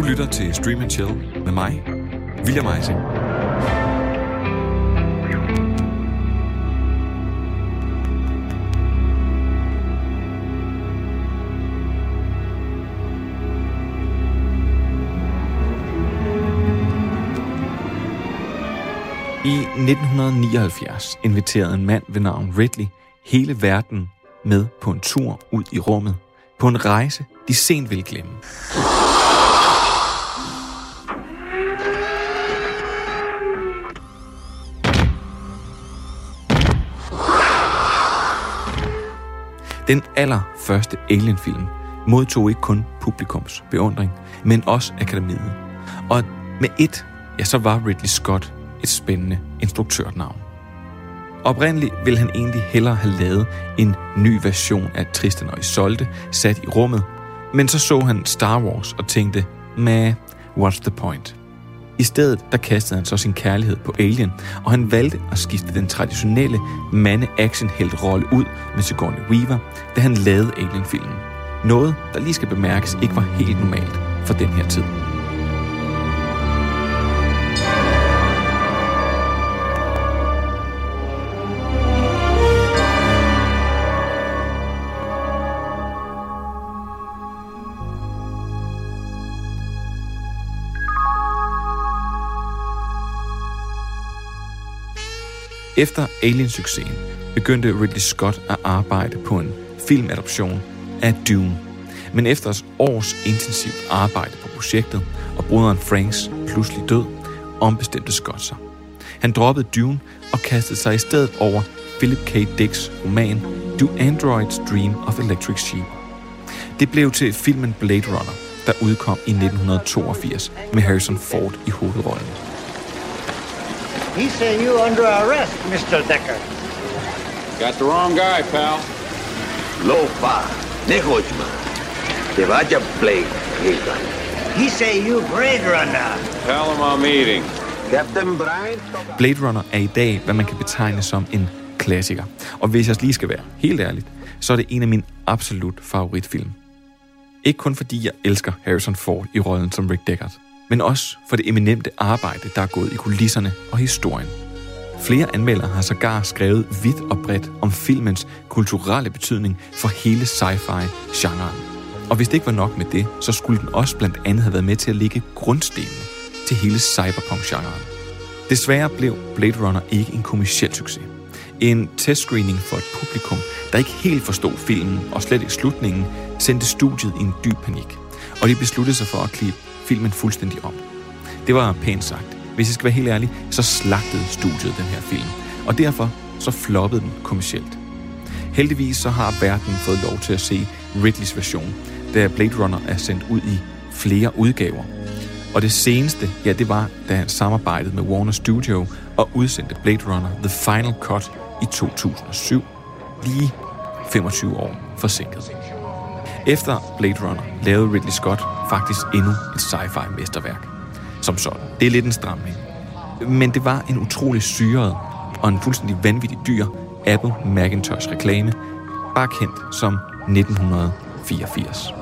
Du lytter til Stream and Chill med mig, William Eising. I 1979 inviterede en mand ved navn Ridley hele verden med på en tur ud i rummet. På en rejse, de sent vil glemme. Den allerførste Alien-film modtog ikke kun publikums beundring, men også akademiet. Og med et, ja, så var Ridley Scott et spændende instruktørnavn. Oprindeligt ville han egentlig hellere have lavet en ny version af Tristan og Isolde sat i rummet, men så så han Star Wars og tænkte, meh, what's the point? I stedet der kastede han så sin kærlighed på Alien, og han valgte at skifte den traditionelle mande action rolle ud med Sigourney Weaver, da han lavede Alien-filmen. Noget, der lige skal bemærkes, ikke var helt normalt for den her tid. Efter Alien-succesen begyndte Ridley Scott at arbejde på en filmadoption af Dune. Men efter et års intensivt arbejde på projektet og broderen Franks pludselig død, ombestemte Scott sig. Han droppede Dune og kastede sig i stedet over Philip K. Dicks roman Do Androids Dream of Electric Sheep. Det blev til filmen Blade Runner, der udkom i 1982 med Harrison Ford i hovedrollen. He say you under arrest, Mr. Decker. Got the wrong guy, pal. Lofa, Nehojma. Jeg Blake. He say you Blade Runner. Tell him I'm eating. Captain Brian. Blade Runner er i dag, hvad man kan betegne som en klassiker. Og hvis jeg lige skal være helt ærligt, så er det en af mine absolut favoritfilm. Ikke kun fordi jeg elsker Harrison Ford i rollen som Rick Deckard, men også for det eminente arbejde, der er gået i kulisserne og historien. Flere anmeldere har sågar skrevet vidt og bredt om filmens kulturelle betydning for hele sci-fi-genren. Og hvis det ikke var nok med det, så skulle den også blandt andet have været med til at lægge grundstenene til hele cyberpunk-genren. Desværre blev Blade Runner ikke en kommersiel succes. En testscreening for et publikum, der ikke helt forstod filmen og slet ikke slutningen, sendte studiet i en dyb panik. Og de besluttede sig for at klippe filmen fuldstændig om. Det var pænt sagt. Hvis jeg skal være helt ærlig, så slagtede studiet den her film. Og derfor så floppede den kommercielt. Heldigvis så har verden fået lov til at se Ridleys version, da Blade Runner er sendt ud i flere udgaver. Og det seneste, ja det var, da han samarbejdede med Warner Studio og udsendte Blade Runner The Final Cut i 2007, lige 25 år forsinket. Efter Blade Runner lavede Ridley Scott faktisk endnu et sci-fi mesterværk. Som sådan. Det er lidt en stramning. Men det var en utrolig syret og en fuldstændig vanvittig dyr Apple Macintosh reklame, bare kendt som 1984.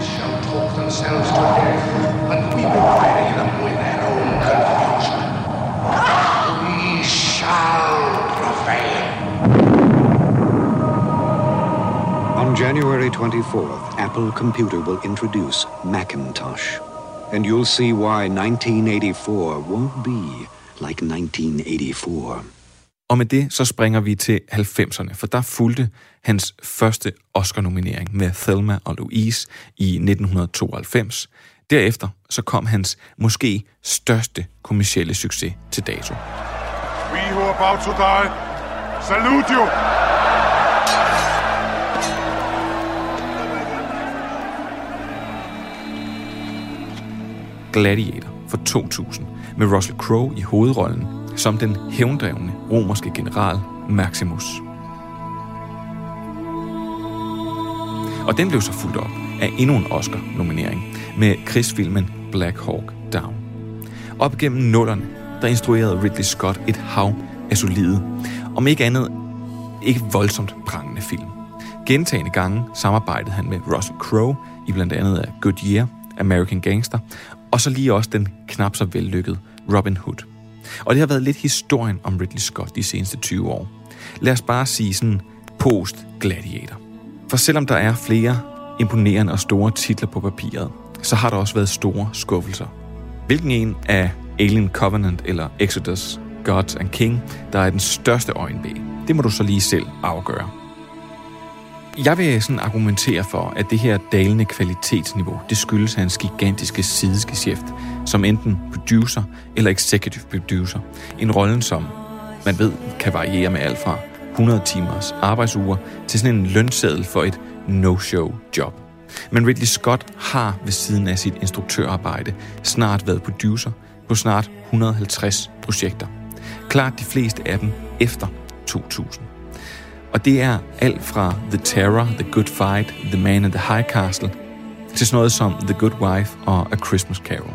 shall talk themselves to death, and we will January 24th, Apple Computer will introduce Macintosh. And you'll see why 1984 won't be like 1984. Og med det så springer vi til 90'erne, for der fulgte hans første Oscar-nominering med Thelma og Louise i 1992. Derefter så kom hans måske største kommercielle succes til dato. We who are about to die, salute you! Gladiator fra 2000 med Russell Crowe i hovedrollen som den hævndrevne romerske general Maximus. Og den blev så fuldt op af endnu en Oscar-nominering med krigsfilmen Black Hawk Down. Op gennem nullerne, der instruerede Ridley Scott et hav af solide, om ikke andet ikke voldsomt prangende film. Gentagende gange samarbejdede han med Russell Crowe i blandt andet af Good Year, American Gangster, og så lige også den knap så vellykkede Robin Hood. Og det har været lidt historien om Ridley Scott de seneste 20 år. Lad os bare sige sådan post-gladiator. For selvom der er flere imponerende og store titler på papiret, så har der også været store skuffelser. Hvilken en af Alien Covenant eller Exodus, Gods and King, der er den største øjenbæg, det må du så lige selv afgøre. Jeg vil sådan argumentere for, at det her dalende kvalitetsniveau, det skyldes hans gigantiske sideskift, som enten producer eller executive producer. En rolle, som man ved kan variere med alt fra 100 timers arbejdsuger til sådan en lønseddel for et no-show job. Men Ridley Scott har ved siden af sit instruktørarbejde snart været producer på snart 150 projekter. Klart de fleste af dem efter 2000. Og det er alt fra The Terror, The Good Fight, The Man in the High Castle, til sådan noget som The Good Wife og A Christmas Carol.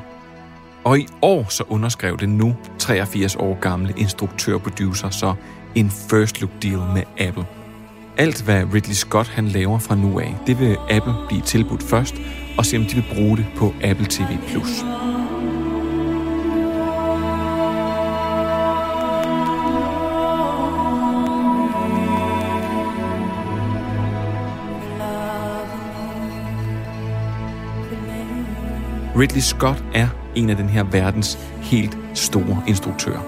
Og i år så underskrev den nu 83 år gamle instruktør-producer så en first look deal med Apple. Alt hvad Ridley Scott han laver fra nu af, det vil Apple blive tilbudt først, og se om de vil bruge det på Apple TV+. Ridley Scott er en af den her verdens helt store instruktører.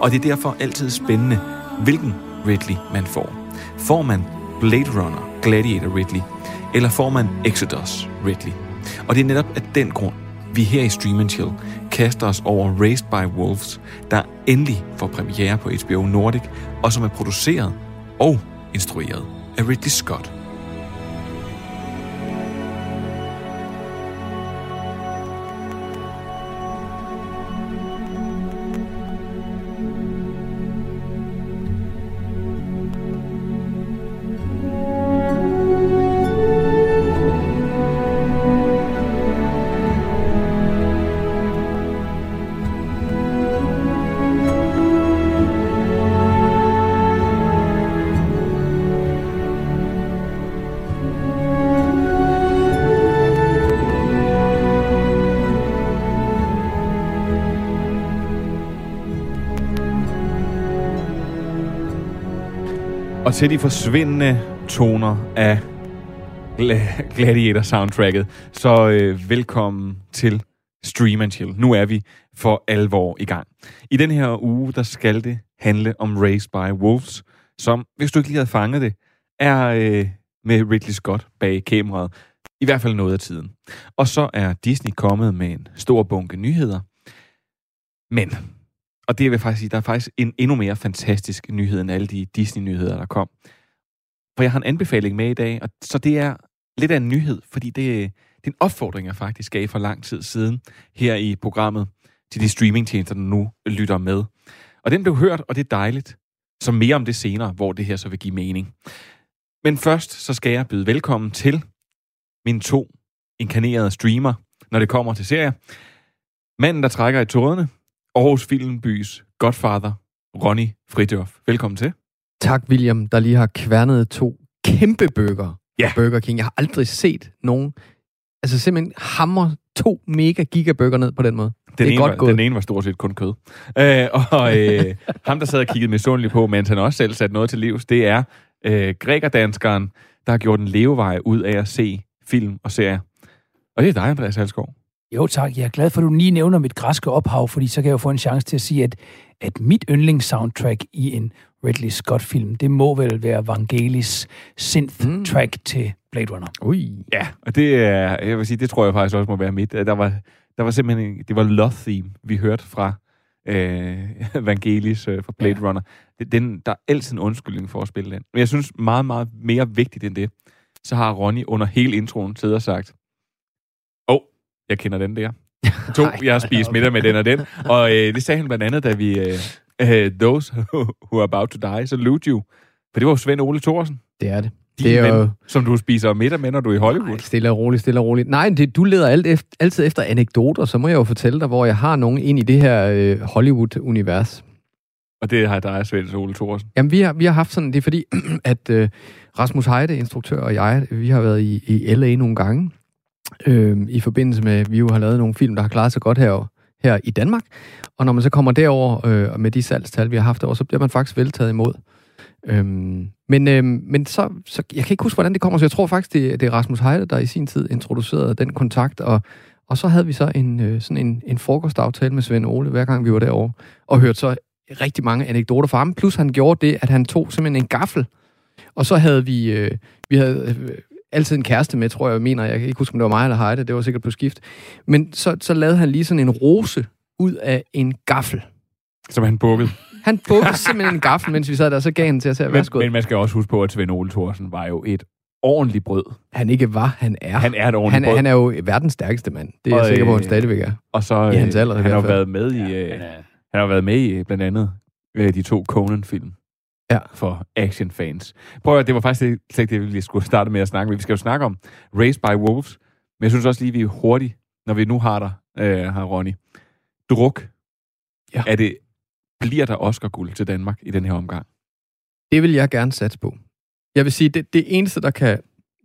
Og det er derfor altid spændende, hvilken Ridley man får. Får man Blade Runner, Gladiator Ridley, eller får man Exodus Ridley? Og det er netop af den grund, vi her i Stream Chill kaster os over Raised by Wolves, der endelig får premiere på HBO Nordic, og som er produceret og instrueret af Ridley Scott. Til de forsvindende toner af Gla- Gladiator-soundtracket, så øh, velkommen til Stream and Chill. Nu er vi for alvor i gang. I den her uge, der skal det handle om Race by Wolves, som, hvis du ikke lige havde fanget det, er øh, med Ridley Scott bag kameraet. I hvert fald noget af tiden. Og så er Disney kommet med en stor bunke nyheder. Men og det vil jeg faktisk sige, der er faktisk en endnu mere fantastisk nyhed end alle de Disney-nyheder, der kom. For jeg har en anbefaling med i dag, og så det er lidt af en nyhed, fordi det, det er en opfordring, jeg faktisk gav for lang tid siden her i programmet til de streamingtjenester, der nu lytter med. Og den blev hørt, og det er dejligt. Så mere om det senere, hvor det her så vil give mening. Men først så skal jeg byde velkommen til mine to inkarnerede streamer, når det kommer til serier. Manden, der trækker i trådene, Aarhus Filmbys Godfather, Ronny Fridtjof. Velkommen til. Tak, William, der lige har kværnet to kæmpe bøger Ja. Burger King. Jeg har aldrig set nogen, altså simpelthen hammer to mega gigabøger ned på den måde. Den, det er ene godt var, gået. den ene var stort set kun kød. Øh, og øh, ham, der sad og kiggede misundeligt på, mens han også selv satte noget til livs, det er øh, grækerdanskeren, der har gjort en levevej ud af at se film og serier. Og det er dig, Andreas Halskov. Jo tak, jeg er glad for, at du lige nævner mit græske ophav, fordi så kan jeg jo få en chance til at sige, at, at mit yndlingssoundtrack i en Ridley Scott-film, det må vel være Vangelis synth-track mm. til Blade Runner. Ui. Ja, og det er, jeg vil sige, det tror jeg faktisk også må være mit. Der var, der var simpelthen, en, det var Love Theme, vi hørte fra øh, Vangelis øh, fra Blade ja. Runner. Den, der er altid en undskyldning for at spille den. Men jeg synes meget, meget mere vigtigt end det, så har Ronny under hele introen siddet og sagt, jeg kender den der. To, jeg har spist middag med den og den. Og øh, det sagde han blandt andet, da vi, øh, øh, those who are about to die, salute you. For det var jo Svend Ole Thorsen. Det er det. Din Det er ven, jo- som du spiser middag med, når du er i Hollywood. Nej, stille og roligt, stille og roligt. Nej, det, du leder alt efter, altid efter anekdoter, så må jeg jo fortælle dig, hvor jeg har nogen ind i det her øh, Hollywood-univers. Og det har dig, Svend Ole Thorsen. Jamen, vi har, vi har haft sådan, det er fordi, at øh, Rasmus Heide, instruktør, og jeg, vi har været i, i LA nogle gange, øh, i forbindelse med, at vi jo har lavet nogle film, der har klaret sig godt her, her i Danmark. Og når man så kommer derover øh, med de salgstal, vi har haft derovre, så bliver man faktisk veltaget imod. Øhm, men øh, men så, så, jeg kan ikke huske, hvordan det kommer, så jeg tror faktisk, det, det er Rasmus Heide, der i sin tid introducerede den kontakt, og, og så havde vi så en, øh, sådan en, en frokostaftale med Svend Ole, hver gang vi var derovre, og hørte så rigtig mange anekdoter fra ham, plus han gjorde det, at han tog simpelthen en gaffel, og så havde vi, øh, vi havde øh, altid en kæreste med, tror jeg, jeg mener, jeg kan ikke huske, om det var mig eller Heide, det var sikkert på skift, men så, så lavede han lige sådan en rose ud af en gaffel. Som han bukkede. Han bukkede simpelthen en gaffel, mens vi sad der, så gav han til at sige, Men, men man skal også huske på, at Svend Ole Thorsen var jo et ordentligt brød. Han ikke var, han er. Han er et ordentligt han, er- brød. han er jo verdens stærkeste mand. Det er jeg Og, sikker på, at han øh, stadigvæk er. Og så I hans øh, alder han har været med i, øh, han har været med i blandt andet de to Conan-film. Ja. For actionfans. Prøv at det var faktisk det, det, vi lige skulle starte med at snakke med. Vi skal jo snakke om Raised by Wolves, men jeg synes også lige, vi er hurtigt, når vi nu har dig, øh, her Ronny. Druk. Ja. Er det, bliver der Oscar-guld til Danmark i den her omgang? Det vil jeg gerne satse på. Jeg vil sige, det, det eneste, der kan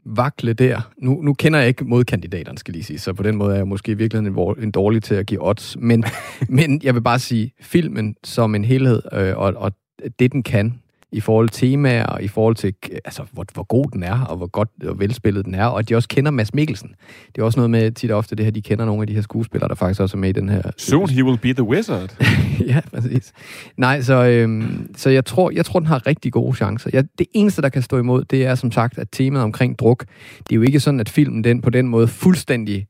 vakle der, nu, nu kender jeg ikke modkandidaterne, skal lige sige, så på den måde er jeg måske i virkeligheden en, en dårlig til at give odds, men, men jeg vil bare sige, filmen som en helhed, øh, og, og det den kan, i forhold til temaer, og i forhold til, altså, hvor, hvor god den er, og hvor godt og velspillet den er, og at de også kender Mads Mikkelsen. Det er også noget med tit og ofte det her, de kender nogle af de her skuespillere, der faktisk også er med i den her Soon he will be the wizard. ja, præcis. Nej, så, øhm, så jeg, tror, jeg tror, den har rigtig gode chancer. Jeg, det eneste, der kan stå imod, det er som sagt, at temaet omkring druk, det er jo ikke sådan, at filmen den på den måde fuldstændig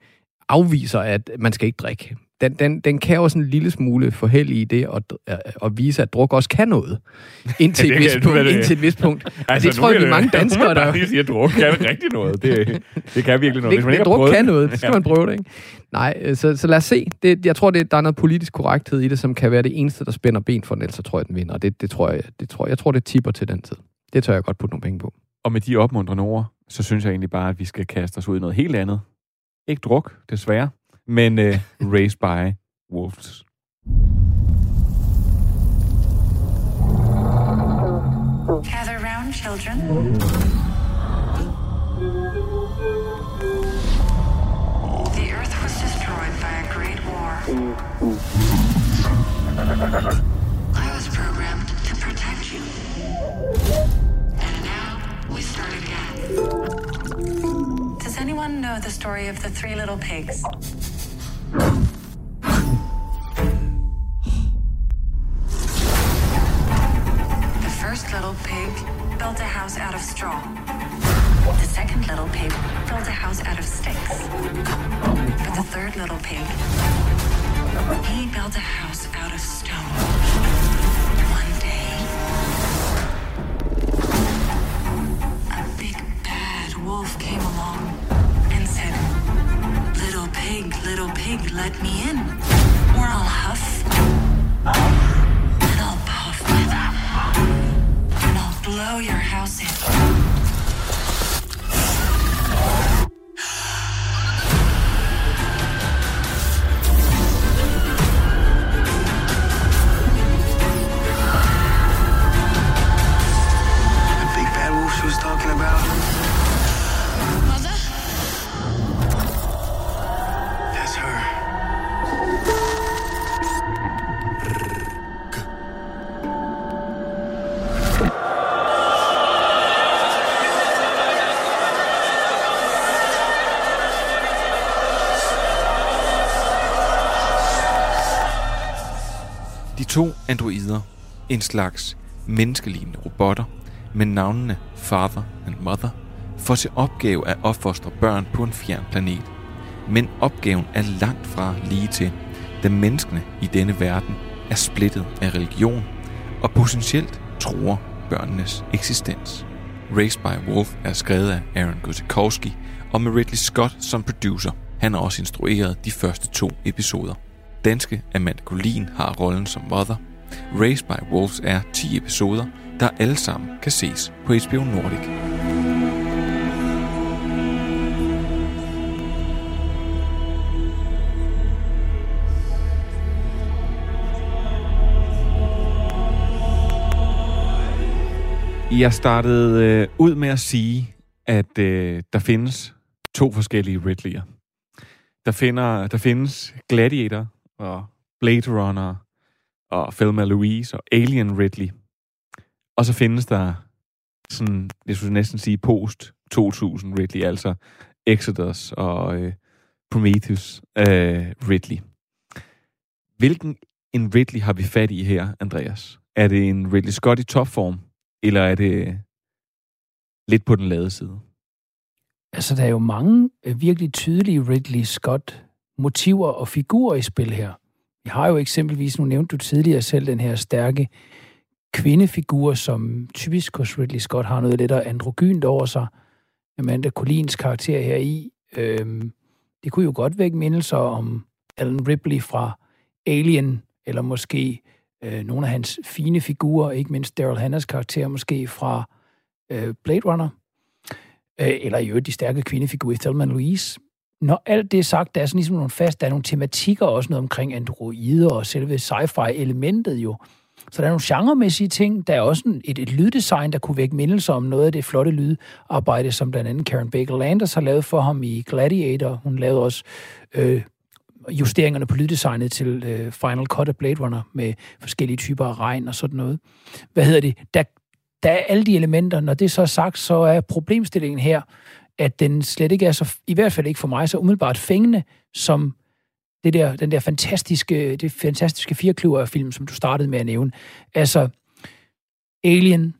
afviser, at man skal ikke drikke. Den, den, den kan jo sådan en lille smule forhælde i det, og, og vise, at druk også kan noget. Indtil et Det vist punkt. det- Indtil et vist punkt. Altså, Altså, det tror jeg, vi er mange danskere, der... lige siger, at druk kan rigtig noget. Det, det kan virkelig noget. Hvis man ikke druk prøvet kan noget, det skal Ja. man prøve det, ikke? Nej, øh, så, så lad os se. Det, jeg tror, det, der er noget politisk korrekthed i det, som kan være det eneste, der spænder ben for den, ellers så tror jeg, den vinder. Det, det tror jeg, det tror, jeg tror, det tipper til den tid. Det tør jeg godt putte nogle penge på. Og med de opmuntrende ord, så synes jeg egentlig bare, at vi skal kaste os ud i noget helt andet. Ikke druk, desværre, men uh, Raised by Wolves. Gather round, children. The Earth was destroyed by a great war. I was programmed to protect you. And now we start again. Does anyone know the story of the three little pigs? The first little pig built a house out of straw. The second little pig built a house out of sticks. But the third little pig, he built a house out of stone. One day, a big bad wolf came along Little pig, little pig, let me in. Or I'll huff and I'll puff and I'll blow your house in. Androider, en slags menneskelignende robotter, med navnene Father and Mother, får til opgave at opfostre børn på en fjern planet. Men opgaven er langt fra lige til, da menneskene i denne verden er splittet af religion og potentielt tror børnenes eksistens. Raised by Wolf er skrevet af Aaron Guzikowski og med Ridley Scott som producer. Han har også instrueret de første to episoder. Danske Amanda Collin har rollen som Mother. Race by Wolves er 10 episoder, der alle sammen kan ses på HBO Nordic. Jeg startede øh, ud med at sige, at øh, der findes to forskellige Ridley'er. Der, finder, der findes Gladiator og Blade Runner og Thelma Louise og Alien Ridley. Og så findes der sådan, jeg skulle næsten sige post 2000 Ridley, altså Exodus og øh, Prometheus øh, Ridley. Hvilken en Ridley har vi fat i her, Andreas? Er det en Ridley Scott i topform, eller er det lidt på den lade side? Altså, der er jo mange øh, virkelig tydelige Ridley Scott motiver og figurer i spil her. Vi har jo eksempelvis, nu nævnte du tidligere selv, den her stærke kvindefigur, som typisk hos Ridley Scott har noget lidt androgynt over sig. Amanda Collins karakter her i. Øhm, det kunne jo godt vække mindelser om Alan Ripley fra Alien, eller måske øh, nogle af hans fine figurer, ikke mindst Daryl Hannahs karakter, måske fra øh, Blade Runner, øh, eller i øvrigt de stærke kvindefigurer i Thelma Louise. Når alt det er sagt, der er sådan ligesom nogle fast, der er nogle tematikker også noget omkring androider og selve sci-fi-elementet jo. Så der er nogle genremæssige ting. Der er også et, et lyddesign, der kunne vække mindelser om noget af det flotte lydarbejde, som blandt andet Karen Baker Landers har lavet for ham i Gladiator. Hun lavede også øh, justeringerne på lyddesignet til øh, Final Cut af Blade Runner med forskellige typer af regn og sådan noget. Hvad hedder det? Der, der er alle de elementer. Når det så er sagt, så er problemstillingen her, at den slet ikke er så, i hvert fald ikke for mig, så umiddelbart fængende, som det der, den der fantastiske, det fantastiske firkløver film, som du startede med at nævne. Altså, Alien,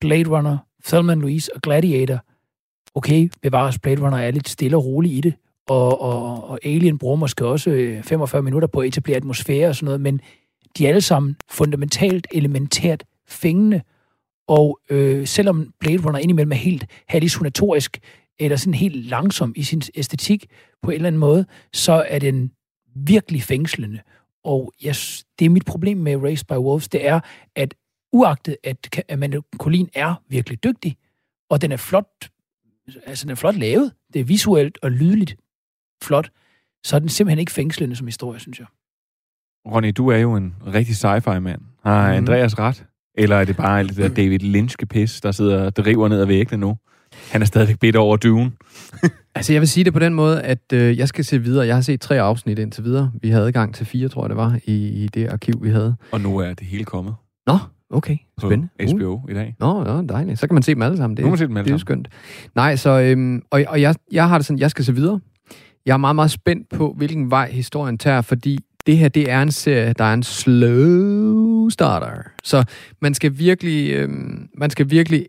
Blade Runner, Thelma Louise og Gladiator. Okay, bevares Blade Runner er lidt stille og rolig i det, og, og, og Alien bruger måske også øh, 45 minutter på at etablere atmosfære og sådan noget, men de er alle sammen fundamentalt, elementært fængende, og øh, selvom Blade Runner indimellem er helt hallucinatorisk, eller sådan helt langsom i sin æstetik på en eller anden måde, så er den virkelig fængslende. Og yes, det er mit problem med Race by Wolves, det er, at uagtet at Amanda Collin er virkelig dygtig, og den er flot, altså den er flot lavet, det er visuelt og lydligt flot, så er den simpelthen ikke fængslende som historie, synes jeg. Ronny, du er jo en rigtig sci-fi mand. Har mm. Andreas ret? Eller er det bare alt det der David Lynch-pis, der sidder og driver ned ad væggene nu? Han er stadigvæk bedt over dyven. altså, jeg vil sige det på den måde, at øh, jeg skal se videre. Jeg har set tre afsnit indtil videre. Vi havde adgang til fire, tror jeg det var, i, i det arkiv, vi havde. Og nu er det hele kommet. Nå, okay. Spændende. På HBO uh. i dag. Nå, ja, dejligt. Så kan man se dem alle sammen. Det, nu man se dem alle det er skønt. Nej, så... Øhm, og og jeg, jeg har det sådan, jeg skal se videre. Jeg er meget, meget spændt på, hvilken vej historien tager, fordi det her, det er en serie, der er en slow starter. Så man skal virkelig, øhm, man skal virkelig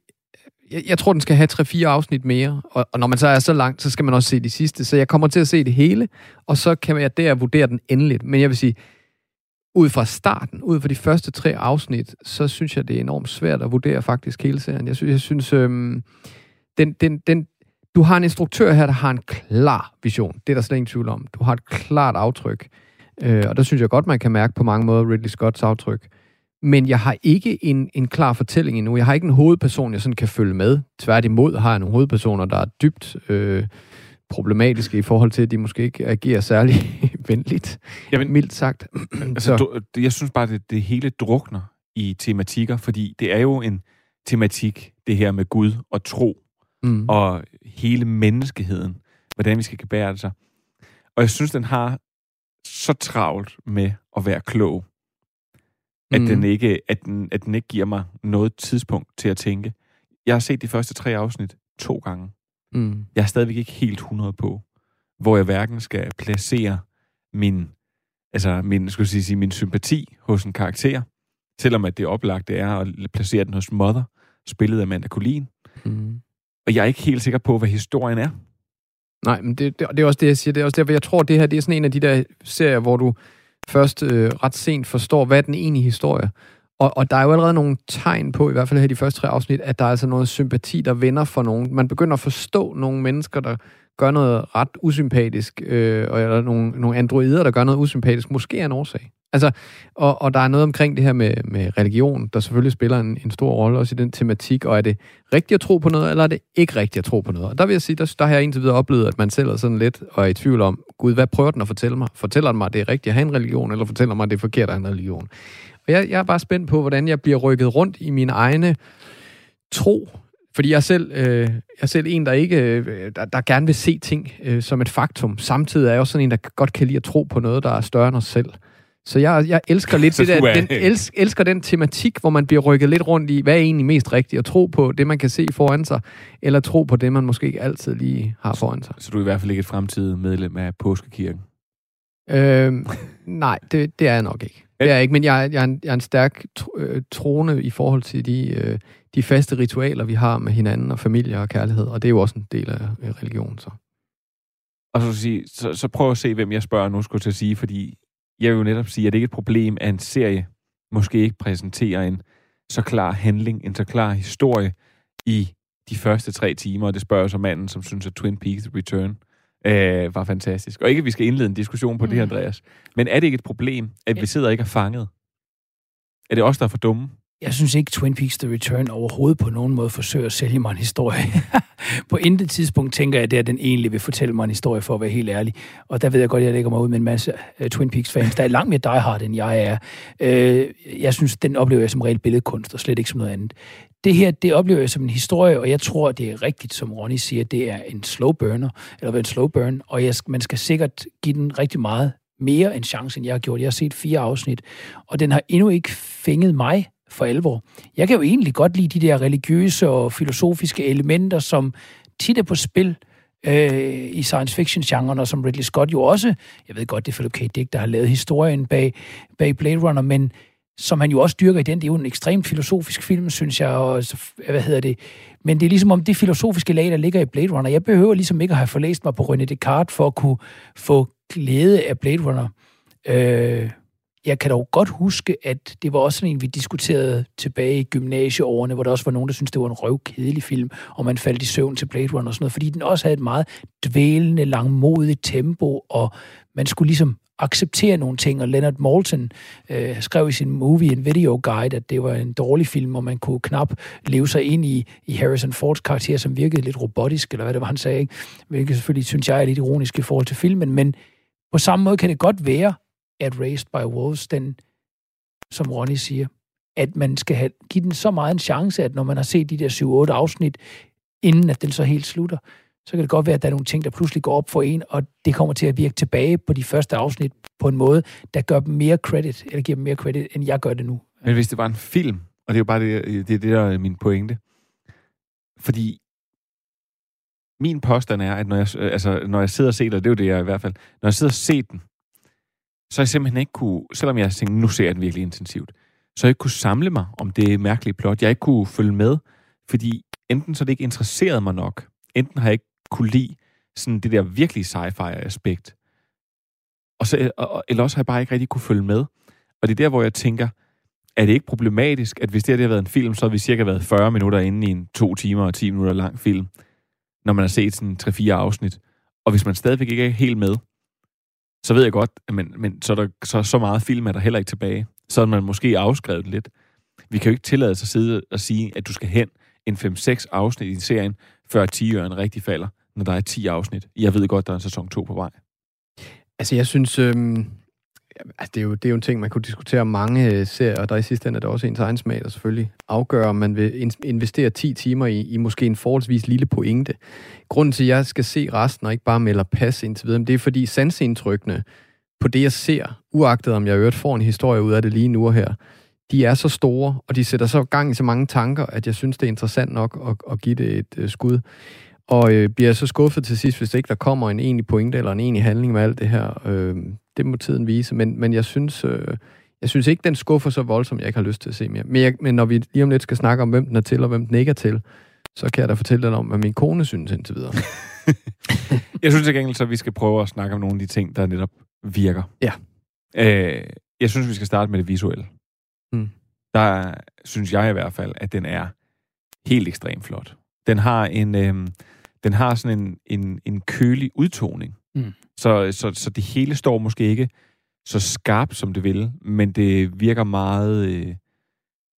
jeg, jeg tror, den skal have 3-4 afsnit mere, og, og når man så er så langt, så skal man også se de sidste. Så jeg kommer til at se det hele, og så kan jeg der vurdere den endeligt. Men jeg vil sige, ud fra starten, ud fra de første tre afsnit, så synes jeg, det er enormt svært at vurdere faktisk hele serien. Jeg synes, jeg synes øhm, den, den, den, du har en instruktør her, der har en klar vision. Det er der slet ingen tvivl om. Du har et klart aftryk. Øh, og der synes jeg godt, man kan mærke på mange måder Ridley Scotts aftryk men jeg har ikke en, en klar fortælling endnu. Jeg har ikke en hovedperson, jeg sådan kan følge med. Tværtimod har jeg nogle hovedpersoner, der er dybt øh, problematiske i forhold til, at de måske ikke agerer særlig venligt, Jamen, mildt sagt. altså, du, jeg synes bare, at det hele drukner i tematikker, fordi det er jo en tematik, det her med Gud og tro, mm. og hele menneskeheden, hvordan vi skal gebære sig. Og jeg synes, den har så travlt med at være klog at, mm. den ikke, at, den, at den ikke giver mig noget tidspunkt til at tænke. Jeg har set de første tre afsnit to gange. Mm. Jeg er stadigvæk ikke helt 100 på, hvor jeg hverken skal placere min, altså min, skulle jeg sige, min sympati hos en karakter, selvom at det oplagte er at placere den hos Mother, spillet af Amanda Collin. Mm. Og jeg er ikke helt sikker på, hvad historien er. Nej, men det, det, det er også det, jeg siger. Det er også derfor, jeg tror, det her det er sådan en af de der serier, hvor du først øh, ret sent forstår, hvad er den egentlige historie. Og, og der er jo allerede nogle tegn på, i hvert fald her i de første tre afsnit, at der er altså noget sympati, der vender for nogen. Man begynder at forstå nogle mennesker, der gør noget ret usympatisk, øh, eller nogle, nogle androider, der gør noget usympatisk, måske er en årsag. Altså, og, og der er noget omkring det her med, med religion, der selvfølgelig spiller en, en stor rolle også i den tematik, og er det rigtigt at tro på noget, eller er det ikke rigtigt at tro på noget? Og der vil jeg sige, der, der har jeg indtil videre oplevet, at man selv er sådan lidt og er i tvivl om, Gud, hvad prøver den at fortælle mig? Fortæller den mig, at det er rigtigt at have en religion, eller fortæller mig, at det er forkert at have en religion? Og jeg, jeg er bare spændt på, hvordan jeg bliver rykket rundt i mine egne tro, fordi jeg er selv, øh, jeg er selv en, der ikke øh, der, der gerne vil se ting øh, som et faktum. Samtidig er jeg også sådan en, der godt kan lide at tro på noget, der er større end os selv. Så jeg, jeg elsker lidt Så det der, er- den, elsk, elsker den tematik, hvor man bliver rykket lidt rundt i, hvad er egentlig mest rigtigt? At tro på det, man kan se foran sig, eller tro på det, man måske ikke altid lige har foran sig. Så du er i hvert fald ikke et fremtidigt medlem af Påskekirken. Øhm, nej, det, det er jeg nok ikke. Det er jeg ikke, men jeg, er- jeg, er, en, jeg er en stærk tro- øh, troende i forhold til de, øh, de faste ritualer, vi har med hinanden og familie og kærlighed, og det er jo også en del af religion. Så. Og så, sige, så, så prøv at se, hvem jeg spørger nu, skulle til at sige, fordi jeg vil jo netop sige, at det ikke er et problem, at en serie måske ikke præsenterer en så klar handling, en så klar historie i de første tre timer, og det spørger så manden, som synes, at Twin Peaks Return øh, var fantastisk. Og ikke, at vi skal indlede en diskussion på mm. det, Andreas, men er det ikke et problem, at vi sidder og ikke er fanget? Er det os, der er for dumme? Jeg synes ikke, Twin Peaks The Return overhovedet på nogen måde forsøger at sælge mig en historie. på intet tidspunkt tænker jeg, at det er, den egentlig vil fortælle mig en historie, for at være helt ærlig. Og der ved jeg godt, at jeg lægger mig ud med en masse uh, Twin Peaks-fans, der er langt mere diehard, end jeg er. Uh, jeg synes, den oplever jeg som reelt billedkunst, og slet ikke som noget andet. Det her, det oplever jeg som en historie, og jeg tror, det er rigtigt, som Ronnie siger, det er en slow burner, eller en slow burn, og jeg, man skal sikkert give den rigtig meget mere en chance, end jeg har gjort. Jeg har set fire afsnit, og den har endnu ikke fænget mig for alvor. Jeg kan jo egentlig godt lide de der religiøse og filosofiske elementer, som tit er på spil øh, i science fiction-genren, og som Ridley Scott jo også, jeg ved godt, det er Philip K. Dick, der har lavet historien bag, bag Blade Runner, men som han jo også dyrker i den. Det er jo en ekstremt filosofisk film, synes jeg, og hvad hedder det? Men det er ligesom om det filosofiske lag, der ligger i Blade Runner. Jeg behøver ligesom ikke at have forlæst mig på René Descartes for at kunne få glæde af Blade Runner. Øh, jeg kan dog godt huske, at det var også sådan en, vi diskuterede tilbage i gymnasieårene, hvor der også var nogen, der syntes, det var en røvkedelig film, og man faldt i søvn til Blade Runner og sådan noget, fordi den også havde et meget dvælende, langmodigt tempo, og man skulle ligesom acceptere nogle ting, og Leonard Maltin øh, skrev i sin movie, en video guide, at det var en dårlig film, og man kunne knap leve sig ind i, i Harrison Fords karakter, som virkede lidt robotisk, eller hvad det var, han sagde, ikke? hvilket selvfølgelig synes jeg er lidt ironisk i forhold til filmen, men på samme måde kan det godt være, at Raised by Wolves, den, som Ronnie siger, at man skal have, give den så meget en chance, at når man har set de der 7-8 afsnit, inden at den så helt slutter, så kan det godt være, at der er nogle ting, der pludselig går op for en, og det kommer til at virke tilbage på de første afsnit på en måde, der gør dem mere credit, eller giver dem mere credit, end jeg gør det nu. Men hvis det var en film, og det er jo bare det, det, er det der er min pointe. Fordi min påstand er, at når jeg, altså, når jeg sidder og ser det, det er jo det, jeg i hvert fald, når jeg sidder og ser den, så jeg simpelthen ikke kunne, selvom jeg tænkte, nu ser jeg den virkelig intensivt, så jeg ikke kunne samle mig om det mærkelige plot. Jeg ikke kunne følge med, fordi enten så det ikke interesserede mig nok, enten har jeg ikke kunne lide sådan det der virkelig sci-fi aspekt, og så, og, eller også har jeg bare ikke rigtig kunne følge med. Og det er der, hvor jeg tænker, er det ikke problematisk, at hvis det her det har været en film, så har vi cirka været 40 minutter inde i en to timer og 10 minutter lang film, når man har set sådan 3-4 afsnit. Og hvis man stadigvæk ikke er helt med, så ved jeg godt, men, men så, er der, så, så meget film er der heller ikke tilbage. Så er man måske afskrevet lidt. Vi kan jo ikke tillade sig at sidde og sige, at du skal hen en 5-6 afsnit i serien, før 10 rigtig falder, når der er 10 afsnit. Jeg ved godt, der er en sæson 2 på vej. Altså, jeg synes... Øhm, altså, det, er jo, det er jo en ting, man kunne diskutere mange øh, serier, og der i sidste ende er der også ens egen smag, der selvfølgelig afgør, om man vil in- investere 10 timer i, i måske en forholdsvis lille pointe. Grunden til, at jeg skal se resten, og ikke bare melder pas indtil videre, det er fordi sansindtrykkene på det, jeg ser, uagtet om jeg øvrigt får en historie ud af det lige nu og her, de er så store, og de sætter så gang i så mange tanker, at jeg synes, det er interessant nok at, at give det et øh, skud. Og øh, bliver så skuffet til sidst, hvis ikke der kommer en egentlig pointe eller en egentlig handling med alt det her. Øh, det må tiden vise, men, men jeg synes... Øh, jeg synes ikke, den skuffer så voldsomt, jeg ikke har lyst til at se mere. Men, jeg, men når vi lige om lidt skal snakke om, hvem den er til, og hvem den ikke er til, så kan jeg da fortælle dig om, hvad min kone synes indtil videre. Jeg synes til gengæld, så vi skal prøve at snakke om nogle af de ting, der netop virker. Ja. Øh, jeg synes, vi skal starte med det visuelle. Mm. Der synes jeg i hvert fald, at den er helt ekstremt flot. Den har en, øh, den har sådan en, en, en kølig udtoning. Mm. Så, så, så det hele står måske ikke så skarpt, som det vil, men det virker meget... Øh,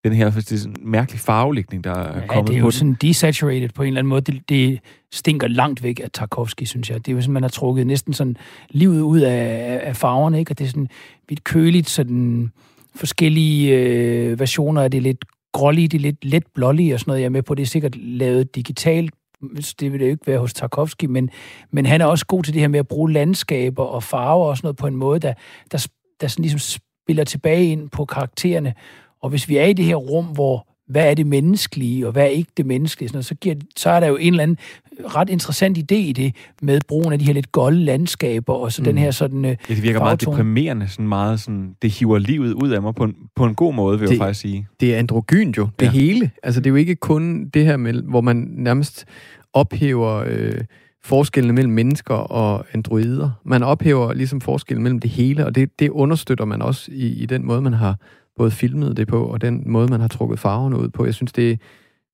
den her det er sådan en mærkelig farvelægning, der er Ja, kommet det er på jo den. sådan desaturated på en eller anden måde. Det, det stinker langt væk af Tarkovsky, synes jeg. Det er jo sådan, man har trukket næsten sådan livet ud af, af farverne, ikke? Og det er sådan lidt køligt, sådan forskellige øh, versioner af det lidt grålige, det lidt let blålige og sådan noget. Jeg er med på, det er sikkert lavet digitalt, det vil det jo ikke være hos Tarkovsky, men, men han er også god til det her med at bruge landskaber og farver og sådan noget på en måde, der, der, der sådan ligesom spiller tilbage ind på karaktererne. Og hvis vi er i det her rum, hvor hvad er det menneskelige, og hvad er ikke det menneskelige, sådan noget, så, giver, så er der jo en eller anden ret interessant idé i det, med brugen af de her lidt golde landskaber, og så mm. den her sådan... Øh, Ja, det virker meget deprimerende, sådan meget sådan, det hiver livet ud af mig på en, på en god måde, vil Det- jeg faktisk sige. Det er androgynt jo, det Ja. ja. hele. Altså, det er jo ikke kun det her med, hvor man nærmest ophæver øh, forskellene mellem mennesker og androider. Man ophæver ligesom forskellen mellem det hele, og det, det understøtter man også i, i den måde, man har både filmet det på, og den måde, man har trukket farverne ud på. Jeg synes, det,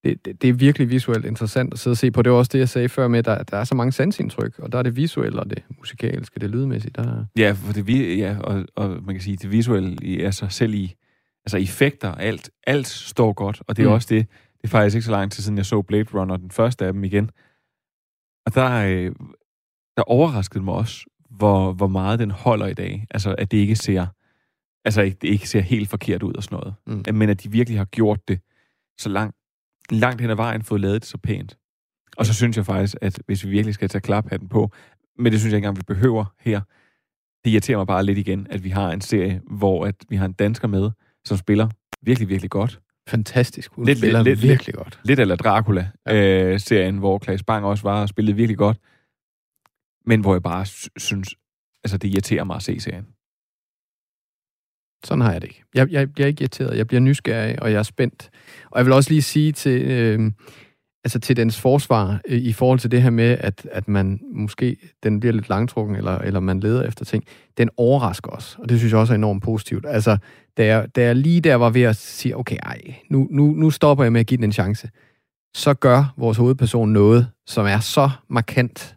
det, det, det er virkelig visuelt interessant at sidde og se på. Det var også det, jeg sagde før med, at der, der er så mange sansindtryk, og der er det visuelle og det musikalske, det lydmæssige. Der, Ja, for det, ja og, og man kan sige, det visuelle i, altså selv i altså effekter, alt, alt står godt, og det er Mm. også det, det er faktisk ikke så lang tid siden, jeg så Blade Runner, den første af dem igen. Og der, øh, der overraskede mig også, hvor, hvor meget den holder i dag. Altså, at det ikke ser, altså, ikke- det ikke ser helt forkert ud og sådan noget. Mm. Men at de virkelig har gjort det så langt, langt hen ad vejen, fået lavet det så pænt. Og så synes jeg faktisk, at hvis vi virkelig skal tage klaphatten på, men det synes jeg ikke engang, vi behøver her, det irriterer mig bare lidt igen, at vi har en serie, hvor at vi har en dansker med, som spiller virkelig, virkelig godt. fantastisk. Hun lidt, spiller lidt, virkelig godt. Lidt eller Dracula-serien, hvor Klaas Bang også var og spillede virkelig godt. Men hvor jeg bare sy- synes, altså det irriterer mig at se serien. Sådan har jeg det ikke. Jeg, jeg bliver ikke irriteret, jeg bliver nysgerrig, og jeg er spændt. Og jeg vil også lige sige til, øh, altså til dens forsvar, øh, i forhold til det her med, at, at man måske, den bliver lidt langtrukken, eller, eller man leder efter ting, den overrasker os, og det synes jeg også er enormt positivt. Altså, da jeg, da jeg lige der var ved at sige, okay, ej, nu, nu, nu stopper jeg med at give den en chance, så gør vores hovedperson noget, som er så markant,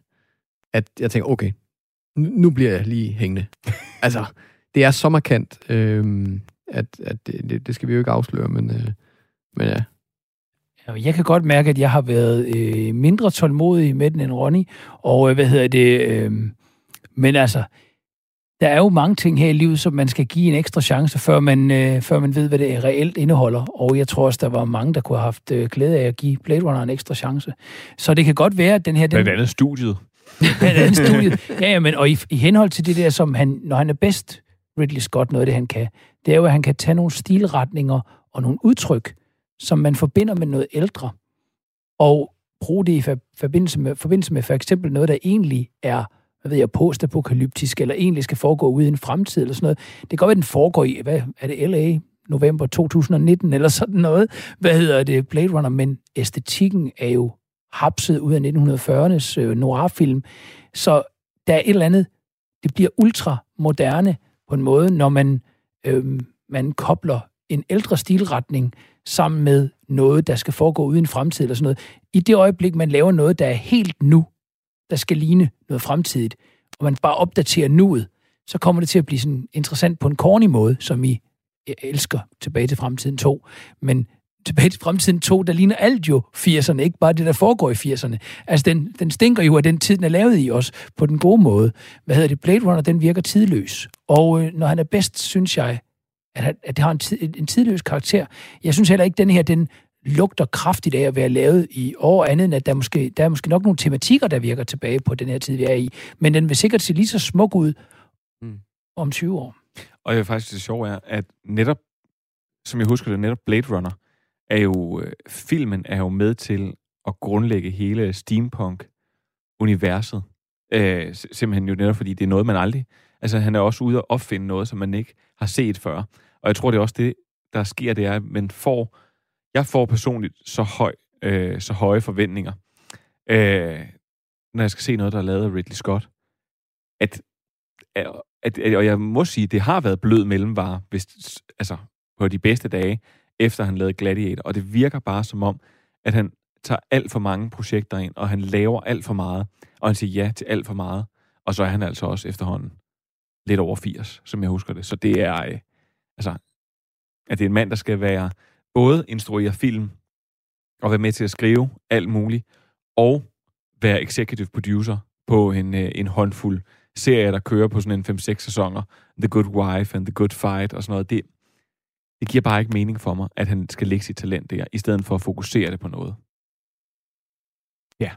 at jeg tænker, okay, nu, nu bliver jeg lige hængende. altså, det er så markant, øh, at, at det, det, det skal vi jo ikke afsløre, men, øh, men ja. Ja, Jeg kan godt mærke, at jeg har været øh, mindre tålmodig med den end Ronny. Og øh, hvad hedder det? Øh, men altså, der er jo mange ting her i livet, som man skal give en ekstra chance, før man, øh, før man ved, hvad det reelt indeholder. Og jeg tror også, der var mange, der kunne have haft øh, glæde af at give Blade Runner en ekstra chance. Så det kan godt være, at den her... Den, Blandt andet studiet. Blandt andet studiet. Ja, ja, men og i, i henhold til det der, som han, når han er bedst, Ridley Scott, noget af det, han kan, det er jo, at han kan tage nogle stilretninger og nogle udtryk, som man forbinder med noget ældre, og bruge det i forbindelse med, forbindelse med for eksempel noget, der egentlig er hvad ved jeg, postapokalyptisk, eller egentlig skal foregå ude i en fremtid, eller sådan noget. Det kan godt være, at den foregår i, hvad er det, LA, november 2019, eller sådan noget. Hvad hedder det, Blade Runner, men æstetikken er jo hapset ud af 1940'ernes øh, noirfilm. Så der er et eller andet, det bliver ultramoderne på en måde, når man, øh, man kobler en ældre stilretning sammen med noget, der skal foregå ude i en fremtid eller sådan noget. I det øjeblik, man laver noget, der er helt nu, der skal ligne noget fremtidigt, og man bare opdaterer nuet, så kommer det til at blive sådan interessant på en corny måde, som I jeg elsker Tilbage til Fremtiden 2. Men Tilbage til Fremtiden 2, der ligner alt jo 80'erne, ikke bare det, der foregår i 80'erne. Altså, den, den stinker jo af den tid, den er lavet i os, på den gode måde. Hvad hedder det? Blade Runner, den virker tidløs. Og øh, når han er bedst, synes jeg, at, han- at det har en, tid, en tidløs karakter. Jeg synes heller ikke, den her, den lugter kraftigt af at være lavet i år andet, end at der, måske, der er måske nok nogle tematikker, der virker tilbage på den her tid, vi er i. Men den vil sikkert se lige så smuk ud Mm. om 20 år. Og er faktisk det sjove er, at netop, som jeg husker det, netop Blade Runner, er jo, øh, filmen er jo med til at grundlægge hele steampunk-universet. Øh, simpelthen jo netop, fordi det er noget, man aldrig... Altså, han er også ude at opfinde noget, som man ikke har set før. Og jeg tror, det er også det, der sker, det er, at man får... Jeg får personligt så, høj, øh, så høje forventninger, øh, når jeg skal se noget, der er lavet af Ridley Scott, at at, at, at, og jeg må sige, det har været blød mellemvare, hvis, altså på de bedste dage, efter han lavede Gladiator, og det virker bare som om, at han tager alt for mange projekter ind, og han laver alt for meget, og han siger ja til alt for meget, og så er han altså også efterhånden lidt over 80, som jeg husker det. Så det er, øh, altså, at det er en mand, der skal være både instruere film, og være med til at skrive alt muligt, og være executive producer på en, øh, en håndfuld serier, der kører på sådan en 5-6 sæsoner. The Good Wife and The Good Fight og sådan noget. Det, det giver bare ikke mening for mig, at han skal lægge sit talent der, i stedet for at fokusere det på noget. Ja.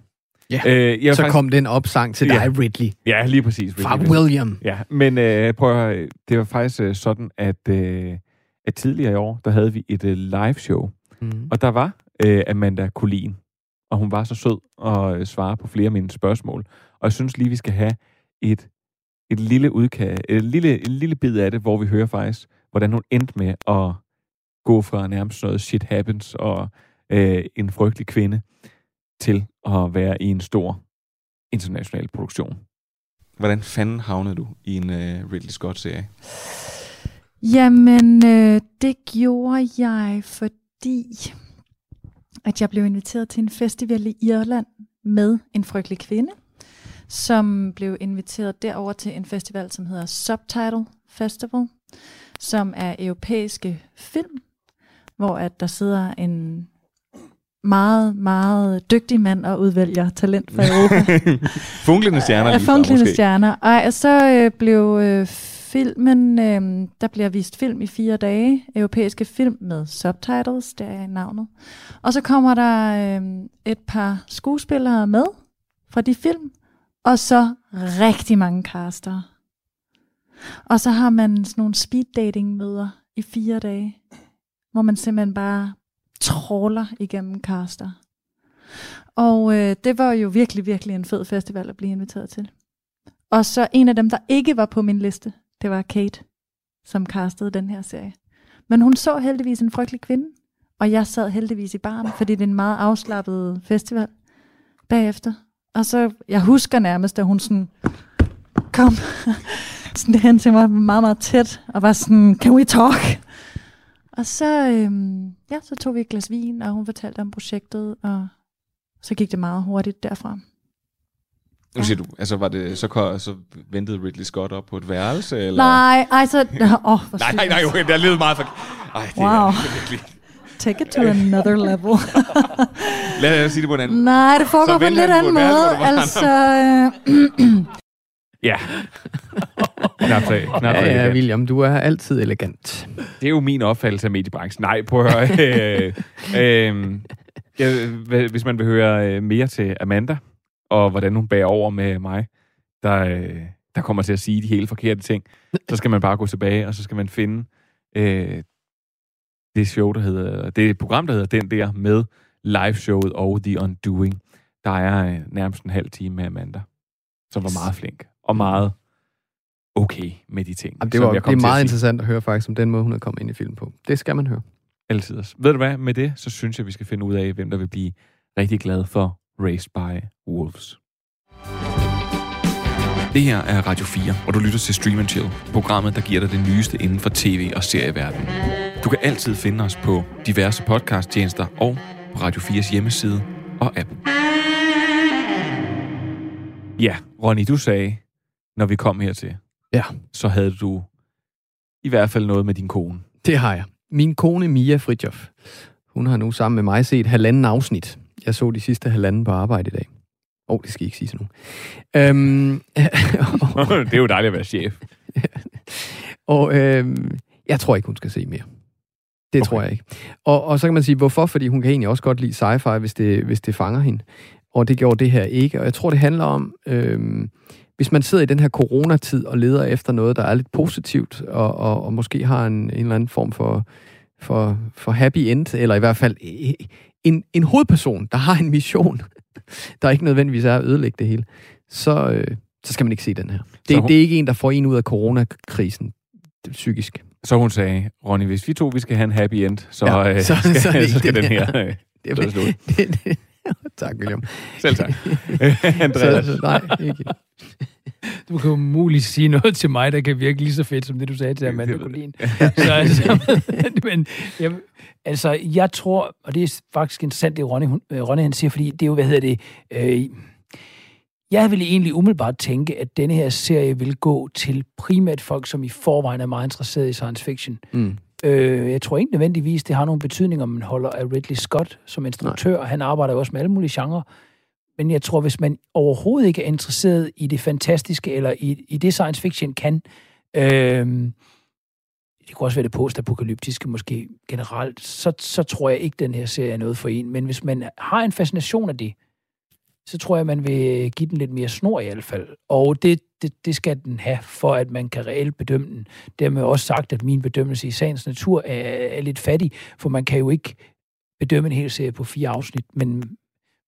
Ja, Øh, jeg så faktisk- kom den opsang til dig, Ja. Ridley. Ja, lige præcis. Fra Ridley. William. Ja, men øh, prøv at høre, det var faktisk øh, sådan, at, øh, at tidligere i år, der havde vi et øh, live show, Mm. og der var øh, Amanda Colin, og hun var så sød og øh, svare på flere af mine spørgsmål. Og jeg synes lige, vi skal have et, et lille udkast, et lille, en lille bid af det, hvor vi hører faktisk, hvordan hun endte med at gå fra nærmest noget shit happens og øh, en frygtelig kvinde til at være i en stor international produktion. Hvordan fanden havnede du i en øh, Ridley Scott-serie? Jamen, øh, det gjorde jeg, fordi at jeg blev inviteret til en festival i Irland med en frygtelig kvinde, som blev inviteret derover til en festival, som hedder Subtitle Festival, som er europæiske film, hvor at der sidder en meget, meget dygtig mand og udvælger talent fra Europa. Funklende stjerner fra, Funklende måske. stjerner. Og så øh, blev øh, filmen, øh, der bliver vist film i fire dage, europæiske film med subtitles, der er navnet. Og så kommer der øh, et par skuespillere med fra de film, og så rigtig mange caster. Og så har man sådan nogle speed dating møder i fire dage, hvor man simpelthen bare tråler igennem kaster. Og øh, det var jo virkelig, virkelig en fed festival at blive inviteret til. Og så en af dem, der ikke var på min liste, det var Kate, som castede den her serie. Men hun så heldigvis en frygtelig kvinde, og jeg sad heldigvis i baren, fordi det er en meget afslappet festival bagefter. Og så, jeg husker nærmest, at hun sådan, kom sådan hen til mig meget, meget tæt, og var sådan, can we talk? Og så, øhm, ja, så tog vi et glas vin, og hun fortalte om projektet, og så gik det meget hurtigt derfra. Nu siger du, altså var det, så, så ventede Ridley Scott op på et værelse? Eller? Nej, ej, så... Åh, oh, nej, nej, nej, okay, der lyder meget for... Ej, det Wow. er virkelig... Take it to another level. Lad os sige det på en anden. Nej, det foregår på en lidt anden måde. hvor Altså, øh, Ja. Knap så, knap så Ja, ja. William, du er altid elegant. Det er jo min opfattelse af mediebranchen. Nej, prøv at høre. øh, øh, ja, hva- hvis man vil høre øh, mere til Amanda, og hvordan hun bærer over med mig, der, øh, der kommer til at sige de helt forkerte ting, så skal man bare gå tilbage, og så skal man finde øh, det show, der hedder, det program, der hedder Den Der, med liveshowet og The Undoing. Der er øh, nærmest en halv time med Amanda, som var meget flink, og meget okay med de ting. Jamen, det, var, jeg det er at meget sige. interessant at høre faktisk om den måde, hun er kommet ind i filmen på. Det skal man høre. Altid. Ved du hvad, med det, så synes jeg, vi skal finde ud af, hvem der vil blive rigtig glad for Raised by Wolves. Det her er Radio 4, og du lytter til Stream Chill, programmet, der giver dig det nyeste inden for tv- og serieverdenen. Du kan altid finde os på diverse podcasttjenester og på Radio 4's hjemmeside og app. Ja, Ronny, du sagde, når vi kom hertil, Ja. så havde du i hvert fald noget med din kone. Det har jeg. Min kone Mia Fridjof, hun har nu sammen med mig set halvanden afsnit. Jeg så de sidste halvanden på arbejde i dag. Åh, oh, det skal I ikke sige til nogen. Øhm, det er jo dejligt at være chef. og øhm, jeg tror ikke, hun skal se mere. Det okay. tror jeg ikke. Og, og så kan man sige, hvorfor? Fordi hun kan egentlig også godt lide sci-fi, hvis det, hvis det fanger hende. Og det gjorde det her ikke. Og jeg tror, det handler om, øhm, hvis man sidder i den her coronatid og leder efter noget, der er lidt positivt, og, og, og måske har en, en eller anden form for, for, for happy end, eller i hvert fald en, en hovedperson, der har en mission, der ikke nødvendigvis er at ødelægge det hele, så, øh, så skal man ikke se den her. Det, hun- det er ikke en, der får en ud af coronakrisen det, psykisk. Så hun sagde, Ronny, hvis vi to vi skal have en happy end, så, Ja, øh, så- skal, så så, er det så skal den den her... her. Øh, Det, det, det, tak, William. Selv tak. Andreas. så, nej, ikke. Du kan jo muligt sige noget til mig, der kan virke lige så fedt, som det, du sagde til Amanda Collin. så, altså, men, jeg, altså, jeg tror, og det er faktisk interessant, det Ronny, hun, øh, Ronny han siger, fordi det er jo, hvad hedder det, øh, jeg ville egentlig umiddelbart tænke, at denne her serie vil gå til primært folk, som i forvejen er meget interesseret i science fiction. Mm. Øh, jeg tror ikke nødvendigvis, det har nogen betydning, om man holder af Ridley Scott som instruktør. Nej. Han arbejder jo også med alle mulige genrer. Men jeg tror, hvis man overhovedet ikke er interesseret i det fantastiske, eller i, i det science fiction kan, øh, det kunne også være det postapokalyptiske måske generelt, så, så tror jeg ikke, den her serie er noget for en. Men hvis man har en fascination af det, så tror jeg, man vil give den lidt mere snor i hvert fald. Og det, det, det skal den have, for at man kan reelt bedømme den. Dermed også sagt, at min bedømmelse i sagens natur er, er lidt fattig, for man kan jo ikke bedømme en hel serie på fire afsnit, men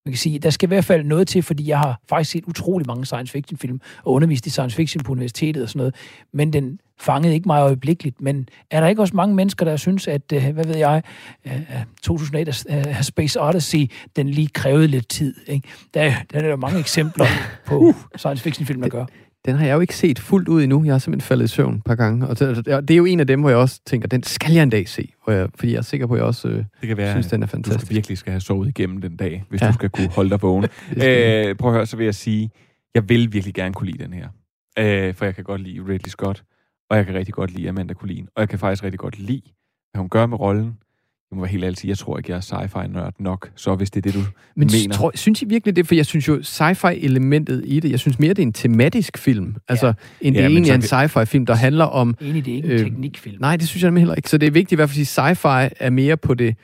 man kan sige, der skal i hvert fald noget til, fordi jeg har faktisk set utrolig mange science fiction film og undervist i science fiction på universitetet og sådan noget, men den fangede ikke mig øjeblikkeligt. Men er der ikke også mange mennesker, der synes, at, øh, hvad ved jeg, 2008 uh, Space Odyssey, den lige krævede lidt tid. Ikke? Der, der er der mange eksempler på science fiction film, der gør. Den har jeg jo ikke set fuldt ud endnu. Jeg har simpelthen faldet i søvn et par gange. Og det, det er jo en af dem, hvor jeg også tænker, den skal jeg en dag se. Hvor jeg, fordi jeg er sikker på, at jeg også øh, Det kan være, synes, den er fantastisk. du skal virkelig skal have sovet igennem den dag, hvis Ja. du skal kunne holde dig vågen. øh, prøv at høre, så vil jeg sige, jeg vil virkelig gerne kunne lide den her. Øh, for jeg kan godt lide Ridley Scott, og jeg kan rigtig godt lide Amanda Collin, og jeg kan faktisk rigtig godt lide, hvad hun gør med rollen. Jeg må være helt ærlig sige, jeg tror ikke, jeg er sci-fi-nørd nok, så hvis det er det, du Men mener. tror, synes I virkelig det? For jeg synes jo, sci-fi-elementet i det, jeg synes mere, det er en tematisk film. Altså, ja. end det Ja, egentlig så er en sci-fi-film, der handler om... Egentlig, det er ikke en teknikfilm. Nej, det synes jeg nemlig heller ikke. Så det er vigtigt i hvert fald at sige, sci-fi er mere på det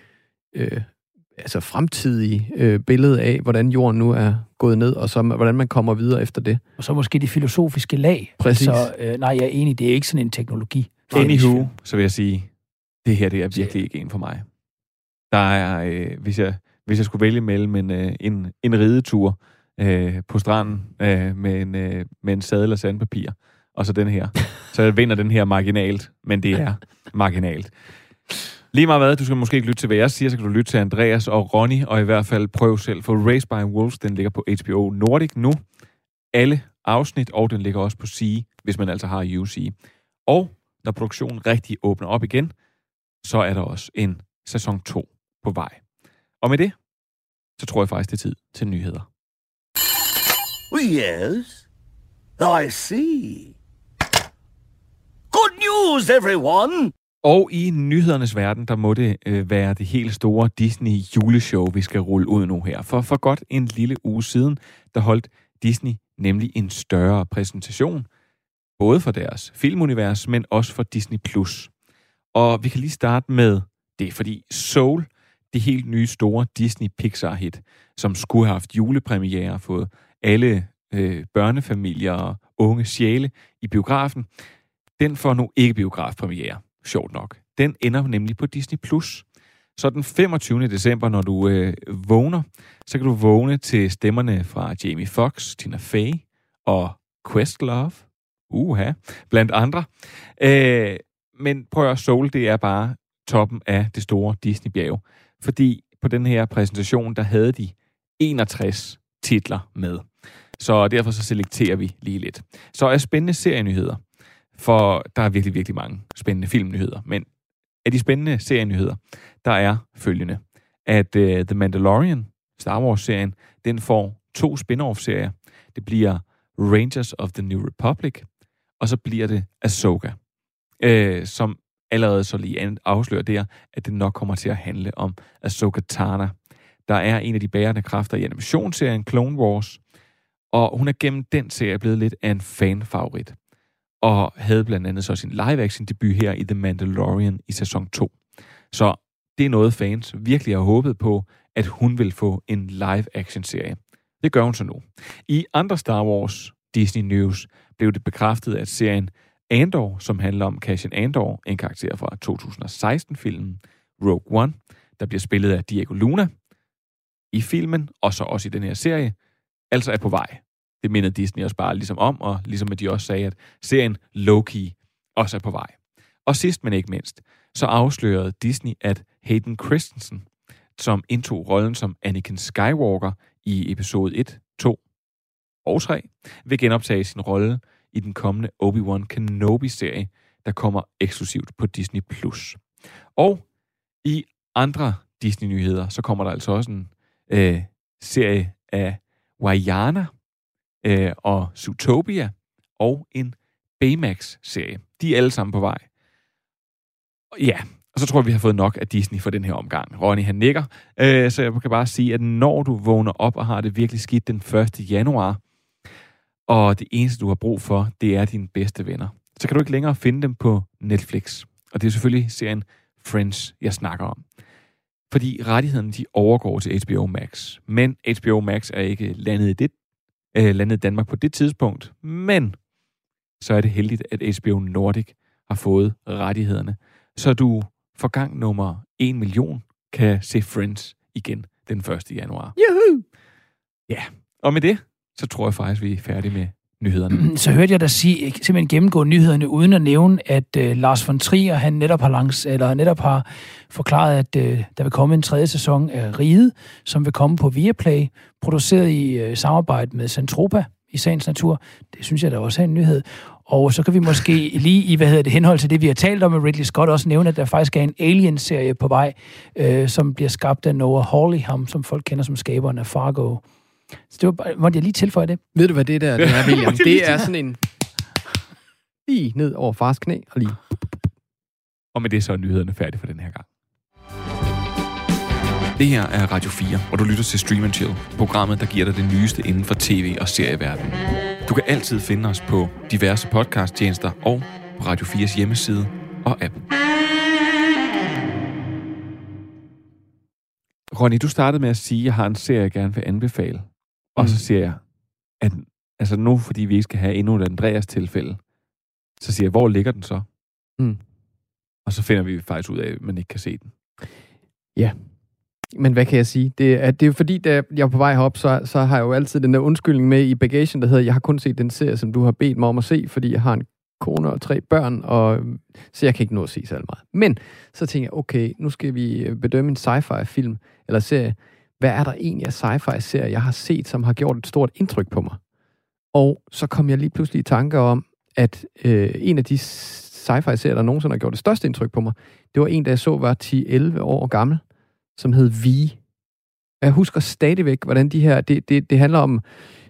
øh, altså fremtidige øh, billede af, hvordan jorden nu er gået ned, og så hvordan man kommer videre efter det. Og så måske det filosofiske lag. Præcis. Så øh, nej, jeg er enig, det er ikke sådan en teknologi. Anywho, så vil jeg sige, det her det er virkelig ikke en for mig. Der er, øh, hvis, jeg, hvis jeg skulle vælge mellem en, øh, en, en ridetur øh, på stranden øh, med, en, øh, med en sadel og sandpapir, og så den her, så jeg vinder den her marginalt, men det er marginalt. Lige meget hvad, du skal måske ikke lytte til, hvad jeg siger, så kan du lytte til Andreas og Ronny, og i hvert fald prøv selv, for Race by Wolves, den ligger på HBO Nordic nu. Alle afsnit, og den ligger også på C, hvis man altså har UC. Og når produktionen rigtig åbner op igen, så er der også en sæson 2 på vej. Og med det, så tror jeg faktisk, det er tid til nyheder. Oh, yes, I see. Good news, everyone! Og i nyhedernes verden, der må det øh, være det helt store Disney juleshow, vi skal rulle ud nu her. For for godt en lille uge siden, der holdt Disney nemlig en større præsentation, både for deres filmunivers, men også for Disney+. Plus. Og vi kan lige starte med det, fordi Soul, det helt nye store Disney Pixar-hit, som skulle have haft julepremiere og fået alle øh, børnefamilier og unge sjæle i biografen, den får nu ikke biografpremiere, sjovt nok. Den ender nemlig på Disney+. Plus. Så den 25. december, når du øh, vågner, så kan du vågne til stemmerne fra Jamie Foxx, Tina Fey og Questlove. Uha, blandt andre. Øh, men prøv at Soul, det er bare toppen af det store Disney-bjerg. Fordi på den her præsentation, der havde de 61 titler med. Så derfor så selekterer vi lige lidt. Så er spændende serienyheder. For der er virkelig, virkelig mange spændende filmnyheder. Men af de spændende serienyheder, der er følgende. At uh, The Mandalorian, Star Wars-serien, den får to spin-off-serier. Det bliver Rangers of the New Republic, og så bliver det Ahsoka, øh, som allerede så lige afslører der, at det nok kommer til at handle om Ahsoka Tana, der er en af de bærende kræfter i animationsserien Clone Wars, og hun er gennem den serie blevet lidt af en fanfavorit, og havde blandt andet så sin live-action debut her i The Mandalorian i sæson 2. Så det er noget fans virkelig har håbet på, at hun vil få en live-action-serie. Det gør hun så nu. I andre Star Wars Disney News blev det bekræftet, at serien Andor, som handler om Cassian Andor, en karakter fra 2016-filmen Rogue One, der bliver spillet af Diego Luna i filmen, og så også i den her serie, altså er på vej. Det minder Disney også bare ligesom om, og ligesom at de også sagde, at serien Loki også er på vej. Og sidst men ikke mindst, så afslørede Disney, at Hayden Christensen, som indtog rollen som Anakin Skywalker i episode 1, 2 og 3, vil genoptage sin rolle i den kommende Obi-Wan Kenobi-serie, der kommer eksklusivt på Disney+. Og i andre Disney-nyheder, så kommer der altså også en øh, serie af Wayana øh, og Zootopia og en Baymax-serie. De er alle sammen på vej. Ja, og så tror jeg, vi har fået nok af Disney for den her omgang. Ronny, han nikker. Øh, så jeg kan bare sige, at når du vågner op og har det virkelig skidt den 1. januar, og det eneste, du har brug for, det er dine bedste venner, så kan du ikke længere finde dem på Netflix. Og det er selvfølgelig serien Friends, jeg snakker om. Fordi rettighederne de overgår til HBO Max. Men HBO Max er ikke landet i, det, øh, landet Danmark på det tidspunkt. Men så er det heldigt, at HBO Nordic har fået rettighederne. Så du for gang nummer 1 million kan se Friends igen den 1. januar. Juhu! Ja, og med det, så tror jeg faktisk, vi er færdige med nyhederne. Så hørte jeg dig sige, simpelthen gennemgå nyhederne, uden at nævne, at uh, Lars von Trier, han netop har, langs, eller netop har forklaret, at uh, der vil komme en tredje sæson af Ride, som vil komme på Viaplay, produceret i uh, samarbejde med Centropa i sagens natur. Det synes jeg da også er en nyhed. Og så kan vi måske lige i, hvad hedder det, henhold til det, vi har talt om med Ridley Scott, også nævne, at der faktisk er en Alien-serie på vej, øh, som bliver skabt af Noah Hawley, ham som folk kender som skaberen af Fargo. Så det var bare, måtte jeg lige tilføje det? Ved du, hvad det der det er, William? Det er sådan en... Lige ned over fars knæ, og lige... Og med det så er nyhederne færdige for den her gang. Det her er Radio 4, og du lytter til Stream Chill, programmet, der giver dig det nyeste inden for tv- og serieverdenen. Du kan altid finde os på diverse podcasttjenester og på Radio 4's hjemmeside og app. Ronny, du startede med at sige, at jeg har en serie, jeg gerne vil anbefale. Og Mm. så siger jeg, at altså nu, fordi vi ikke skal have endnu et Andreas tilfælde, så siger jeg, hvor ligger den så? Mm. Og så finder vi faktisk ud af, at man ikke kan se den. Ja. Men hvad kan jeg sige? Det er, det er jo fordi, da jeg er på vej herop, så, så har jeg jo altid den der undskyldning med i bagagen, der hedder, jeg har kun set den serie, som du har bedt mig om at se, fordi jeg har en kone og tre børn, og så jeg kan ikke nå at se så meget. Men så tænker jeg, okay, nu skal vi bedømme en sci-fi film eller serie. Hvad er der egentlig af sci-fi serier, jeg har set, som har gjort et stort indtryk på mig? Og så kom jeg lige pludselig i tanke om, at øh, en af de sci-fi serier, der nogensinde har gjort det største indtryk på mig, det var en, der jeg så var 10-11 år gammel, som hed Vi. Jeg husker stadigvæk, hvordan de her... Det, det, det handler om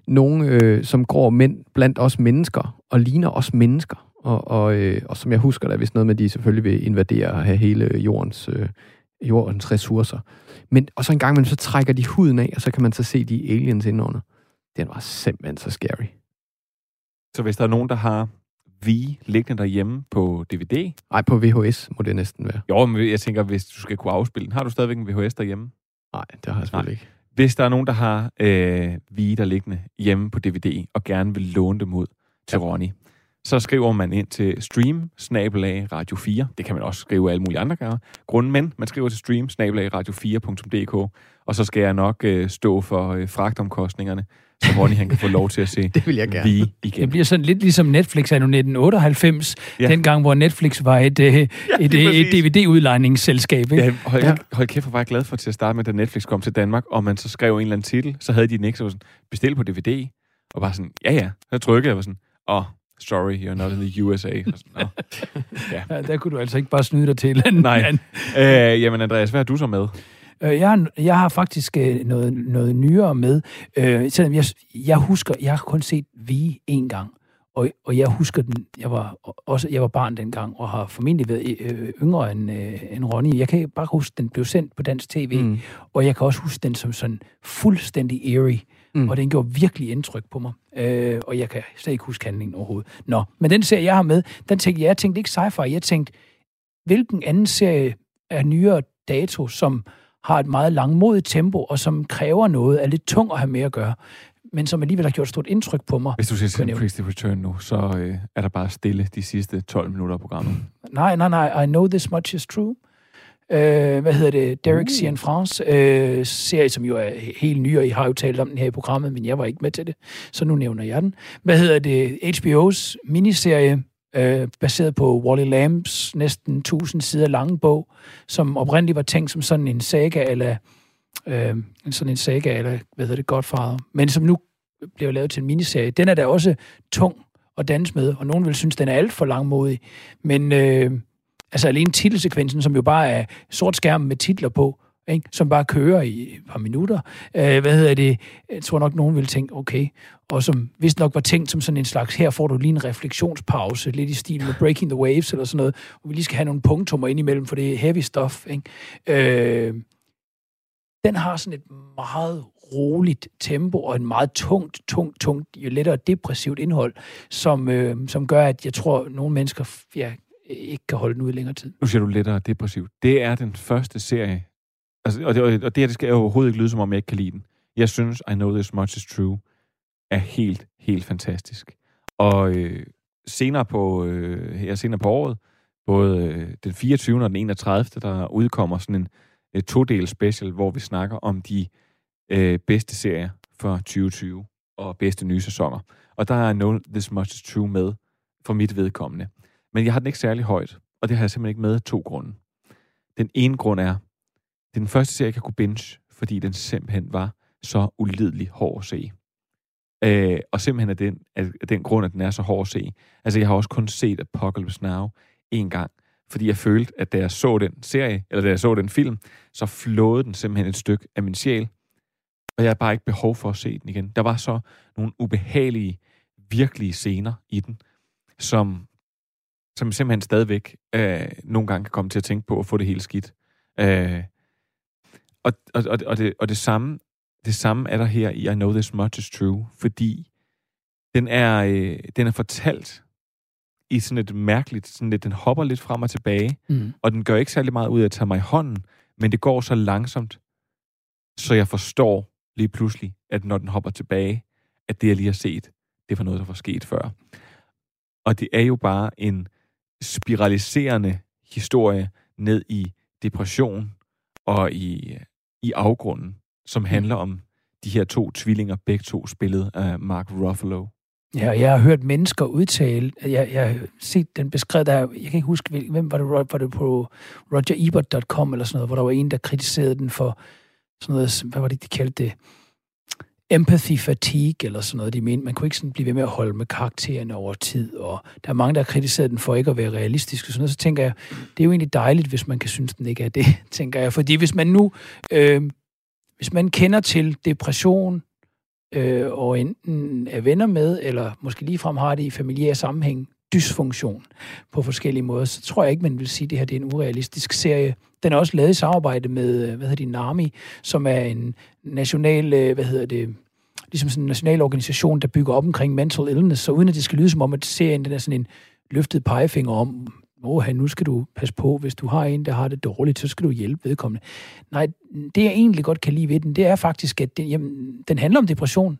nogen, øh, som går mænd blandt os mennesker, og ligner os mennesker. Og, og, øh, og som jeg husker, der er vist noget med, at de selvfølgelig vil invadere og have hele jordens, øh, jordens ressourcer. Men, og så en gang imellem, så trækker de huden af, og så kan man så se de aliens indenunder. Den var simpelthen så scary. Så hvis der er nogen, der har Vi liggende derhjemme på DVD? Nej, på VHS må det næsten være. Jo, men jeg tænker, hvis du skal kunne afspille den, har du stadigvæk en VHS derhjemme? Nej, det har jeg selvfølgelig ikke. Hvis der er nogen, der har øh, Vi der liggende hjemme på DVD, og gerne vil låne dem ud til ja. Ronny, så skriver man ind til stream radio 4. Det kan man også skrive alle mulige andre gange. Grunden, men man skriver til stream radio4.dk, og så skal jeg nok øh, stå for øh, fragtomkostningerne, så Ronny han kan få lov til at se det vil jeg gerne. Vi igen. Det bliver sådan lidt ligesom Netflix anno 1998, Ja. ja. dengang hvor Netflix var et, øh, et, lige et, et DVD-udlejningsselskab. Ikke? Ja, hold, ja. hold kæft, hvor var jeg glad for til at starte med, da Netflix kom til Danmark, og man så skrev en eller anden titel, så havde de den ikke, så var sådan, bestil på DVD, og bare sådan, ja ja, så trykkede jeg, og var sådan, åh, oh, sorry, you're not in the USA. Sådan. Ja. ja, der kunne du altså ikke bare snyde dig til. Nej. Øh, jamen Andreas, hvad har du så med? Øh, Jeg har, jeg har faktisk øh, noget, noget nyere med. Øh, selvom jeg, jeg husker, jeg har kun set Vi en gang. Og, og jeg husker den, jeg var også jeg var barn dengang, og har formentlig været øh, yngre end, øh, end Ronny. Jeg kan bare huske, den blev sendt på dansk tv, mm. og jeg kan også huske den som sådan fuldstændig eerie. Mm. Og den gjorde virkelig indtryk på mig. Øh, og jeg kan slet ikke huske handlingen overhovedet. Nå, men den serie, jeg har med, den tænkte jeg, jeg tænkte ikke sci-fi, jeg tænkte, hvilken anden serie er nyere dato, som har et meget langmodigt tempo, og som kræver noget, er lidt tung at have med at gøre, men som alligevel har gjort et stort indtryk på mig. Hvis du jeg nævne. Simplicity Return nu, så øh, er der bare stille de sidste 12 minutter af programmet. Nej, nej, nej, I know this much is true. Øh, hvad hedder det? Derek uh. Cian France, øh, serie, som jo er helt ny, og I har jo talt om den her i programmet, men jeg var ikke med til det, så nu nævner jeg den. Hvad hedder det? HBO's miniserie, øh, baseret på Wally Lambs næsten 1000 sider lange bog, som oprindeligt var tænkt som sådan en saga, eller øh, sådan en saga, eller hvad hedder det, Godfather, men som nu bliver lavet til en miniserie. Den er da også tung at danse med, og nogen vil synes, den er alt for langmodig, men øh, altså alene titelsekvensen, som jo bare er sort skærm med titler på, ikke? som bare kører i et par minutter. Øh, hvad hedder det? Jeg tror nok, nogen ville tænke, okay. Og som vist nok var tænkt som sådan en slags, her får du lige en refleksionspause, lidt i stil med Breaking the Waves eller sådan noget, hvor vi lige skal have nogle punktummer ind imellem, for det er heavy stuff. Ikke? Øh, den har sådan et meget roligt tempo og en meget tungt, tungt, tungt, jo lettere depressivt indhold, som, øh, som gør, at jeg tror, at nogle mennesker, ja, Øh, ikke kan holde den ud i længere tid. Nu siger du lettere depressiv. Det er den første serie, altså, og, det, og det her det skal overhovedet ikke lyde, som om jeg ikke kan lide den. Jeg synes, I Know This Much Is True er helt, helt fantastisk. Og øh, senere på, øh, her senere på året, både øh, den 24. og den 31. der udkommer sådan en øh, todel special, hvor vi snakker om de øh, bedste serier for 2020 og bedste nye sæsoner. Og der er No This Much Is True med for mit vedkommende. Men jeg har den ikke særlig højt, og det har jeg simpelthen ikke med af to grunde. Den ene grund er, det er den første serie, jeg kan kunne binge, fordi den simpelthen var så ulidelig hård at se. Øh, og simpelthen af den, af den grund, at den er så hård at se. Altså, jeg har også kun set Apocalypse Now en gang, fordi jeg følte, at da jeg så den serie, eller da jeg så den film, så flåede den simpelthen et stykke af min sjæl, og jeg har bare ikke behov for at se den igen. Der var så nogle ubehagelige, virkelige scener i den, som, som simpelthen stadigvæk øh, nogle gange kan komme til at tænke på at få det hele skidt. Øh, og, og, og, og, det, og det samme det samme er der her i I Know This Much Is True, fordi den er, øh, den er fortalt i sådan et mærkeligt, sådan lidt, den hopper lidt frem og tilbage, Mm. og den gør ikke særlig meget ud af at tage mig i hånden, men det går så langsomt, så jeg forstår lige pludselig, at når den hopper tilbage, at det, jeg lige har set, det var noget, der var sket før. Og det er jo bare en spiraliserende historie ned i depression og i, i afgrunden, som handler om de her to tvillinger, begge to spillet af Mark Ruffalo. Ja, og jeg har hørt mennesker udtale, jeg, jeg har set den beskrevet, der, jeg kan ikke huske, hvem var det, var det på rogerebert.com eller sådan noget, hvor der var en, der kritiserede den for sådan noget, hvad var det, de kaldte det? Empathy fatigue, eller sådan noget, de mente. Man kunne ikke sådan blive ved med at holde med karaktererne over tid, og der er mange, der har kritiseret den for ikke at være realistisk og sådan noget. Så tænker jeg, det er jo egentlig dejligt, hvis man kan synes, den ikke er det, tænker jeg. Fordi hvis man nu, øh, hvis man kender til depression, øh, og enten er venner med, eller måske ligefrem har det i familiære sammenhæng, dysfunktion på forskellige måder, så tror jeg ikke, man vil sige, at det her det er en urealistisk serie. Den er også lavet i samarbejde med, øh, hvad hedder det, NAMI, som er en national, øh, hvad hedder det, ligesom sådan en national organisation, der bygger op omkring mental illness, så uden at det skal lyde som om, at serien den er sådan en løftet pegefinger om, åh, nu skal du passe på, hvis du har en, der har det dårligt, så skal du hjælpe vedkommende. Nej, det jeg egentlig godt kan lide ved den, det er faktisk, at den, jamen, den handler om depression,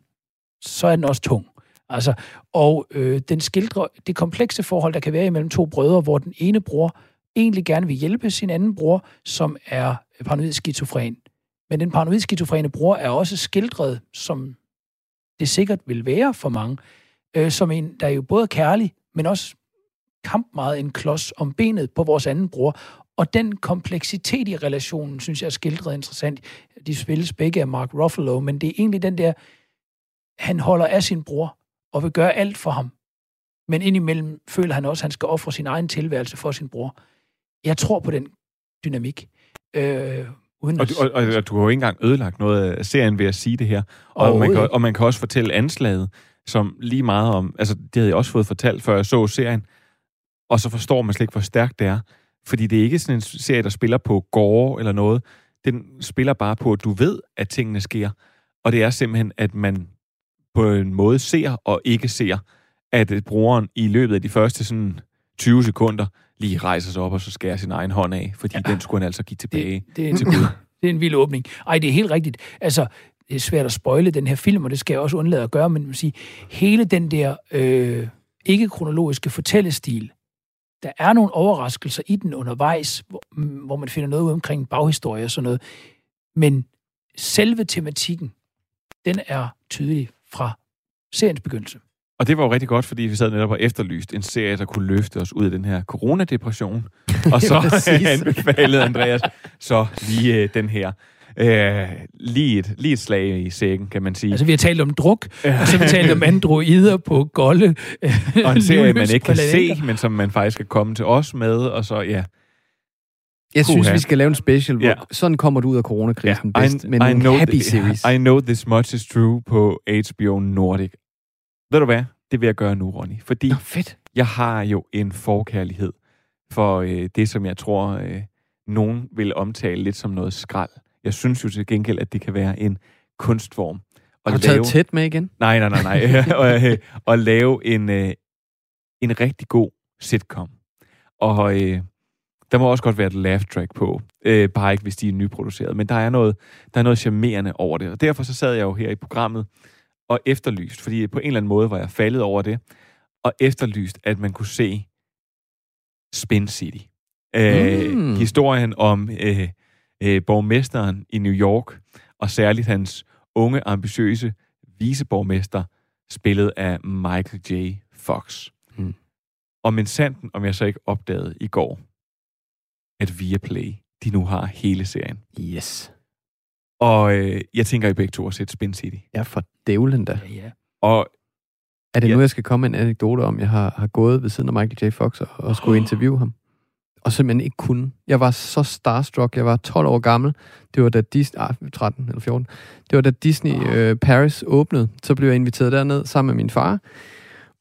så er den også tung. Altså, og øh, den skildrer det komplekse forhold, der kan være imellem to brødre, hvor den ene bror egentlig gerne vil hjælpe sin anden bror, som er paranoid skizofren. Men den paranoid skizofrene bror er også skildret, som det sikkert vil være for mange, øh, som en, der er jo både kærlig, men også kamp meget en klods om benet på vores anden bror. Og den kompleksitet i relationen, synes jeg er skildret interessant. De spilles begge af Mark Ruffalo, men det er egentlig den der, han holder af sin bror og vil gøre alt for ham. Men indimellem føler han også, at han skal ofre sin egen tilværelse for sin bror. Jeg tror på den dynamik. Øh, uden Og, du- og, og, du har jo ikke engang ødelagt noget af serien ved at sige det her. Og man, kan, og man kan også fortælle anslaget, som lige meget om... Altså, det havde jeg også fået fortalt, før jeg så serien. Og så forstår man slet ikke, hvor stærkt det er. Fordi det er ikke sådan en serie, der spiller på gårde eller noget. Den spiller bare på, at du ved, at tingene sker. Og det er simpelthen, at man på en måde ser og ikke ser, at øh, brugeren i løbet af de første sådan 20 sekunder lige rejser sig op og så skærer sin egen hånd af, fordi ja. den skulle han altså give tilbage det er en, til Gud. det er en vild åbning. Ej, det er helt rigtigt. Altså, det er svært at spoile den her film, og det skal jeg også undlade at gøre, men man sige, hele den der øh, ikke-kronologiske fortællestil, der er nogle overraskelser i den undervejs, hvor, mm, hvor man finder noget omkring baghistorie og sådan noget. Men selve tematikken, den er tydelig fra seriens begyndelse. Og det var jo rigtig godt, fordi vi sad netop og efterlyst en serie, der kunne løfte os ud af den her coronadepression. Og så anbefalede Andreas så lige øh, den her. Øh, lige, et, lige et slag i sækken, kan man sige. Altså, vi har talt om druk, og så har vi talt om androider på golde. og en serie, man ikke kan se, men som man faktisk kan komme til os med, og så, ja. Jeg synes, Puha. vi skal lave en special, hvor Ja. sådan kommer du ud af coronakrisen I, bedst, med nogle know happy thi- series. I know this much is true på HBO Nordic. Ved du hvad? Det vil jeg gøre nu, Ronny. Fordi Nå, fedt. jeg har jo en forkærlighed for øh, det, som jeg tror, øh, nogen vil omtale lidt som noget skrald. Jeg synes jo til gengæld, at det kan være en kunstform. Har At du taget tæt med igen? Nej, nej, nej, nej. og, øh, at lave en, øh, en rigtig god sitcom. Og øh, der må også godt være et laugh track på. Øh, bare ikke, hvis de er nyproduceret. Men der er noget, der er noget charmerende over det. Og derfor så sad jeg jo her i programmet og efterlyst, fordi på en eller anden måde var jeg faldet over det, og efterlyst, at man kunne se Spin City. Øh, Mm. Historien om øh, øh, borgmesteren i New York, og særligt hans unge, ambitiøse viceborgmester, spillet af Michael J. Fox. Mm. Og men sanden, om jeg så ikke opdagede i går, at Viaplay, de nu har hele serien. Yes. Og øh, jeg tænker, I begge to har set Spin City. Ja, for dævlen da. Ja, ja. Og Er det Ja. nu, jeg skal komme med en anekdote om, jeg har, har gået ved siden af Michael J. Fox og, og skulle interviewe ham? Og simpelthen ikke kunne. Jeg var så starstruck. Jeg var 12 år gammel. Det var da Disney... Ah, 13 eller 14. Det var da Disney øh, Paris åbnede. Så blev jeg inviteret derned sammen med min far.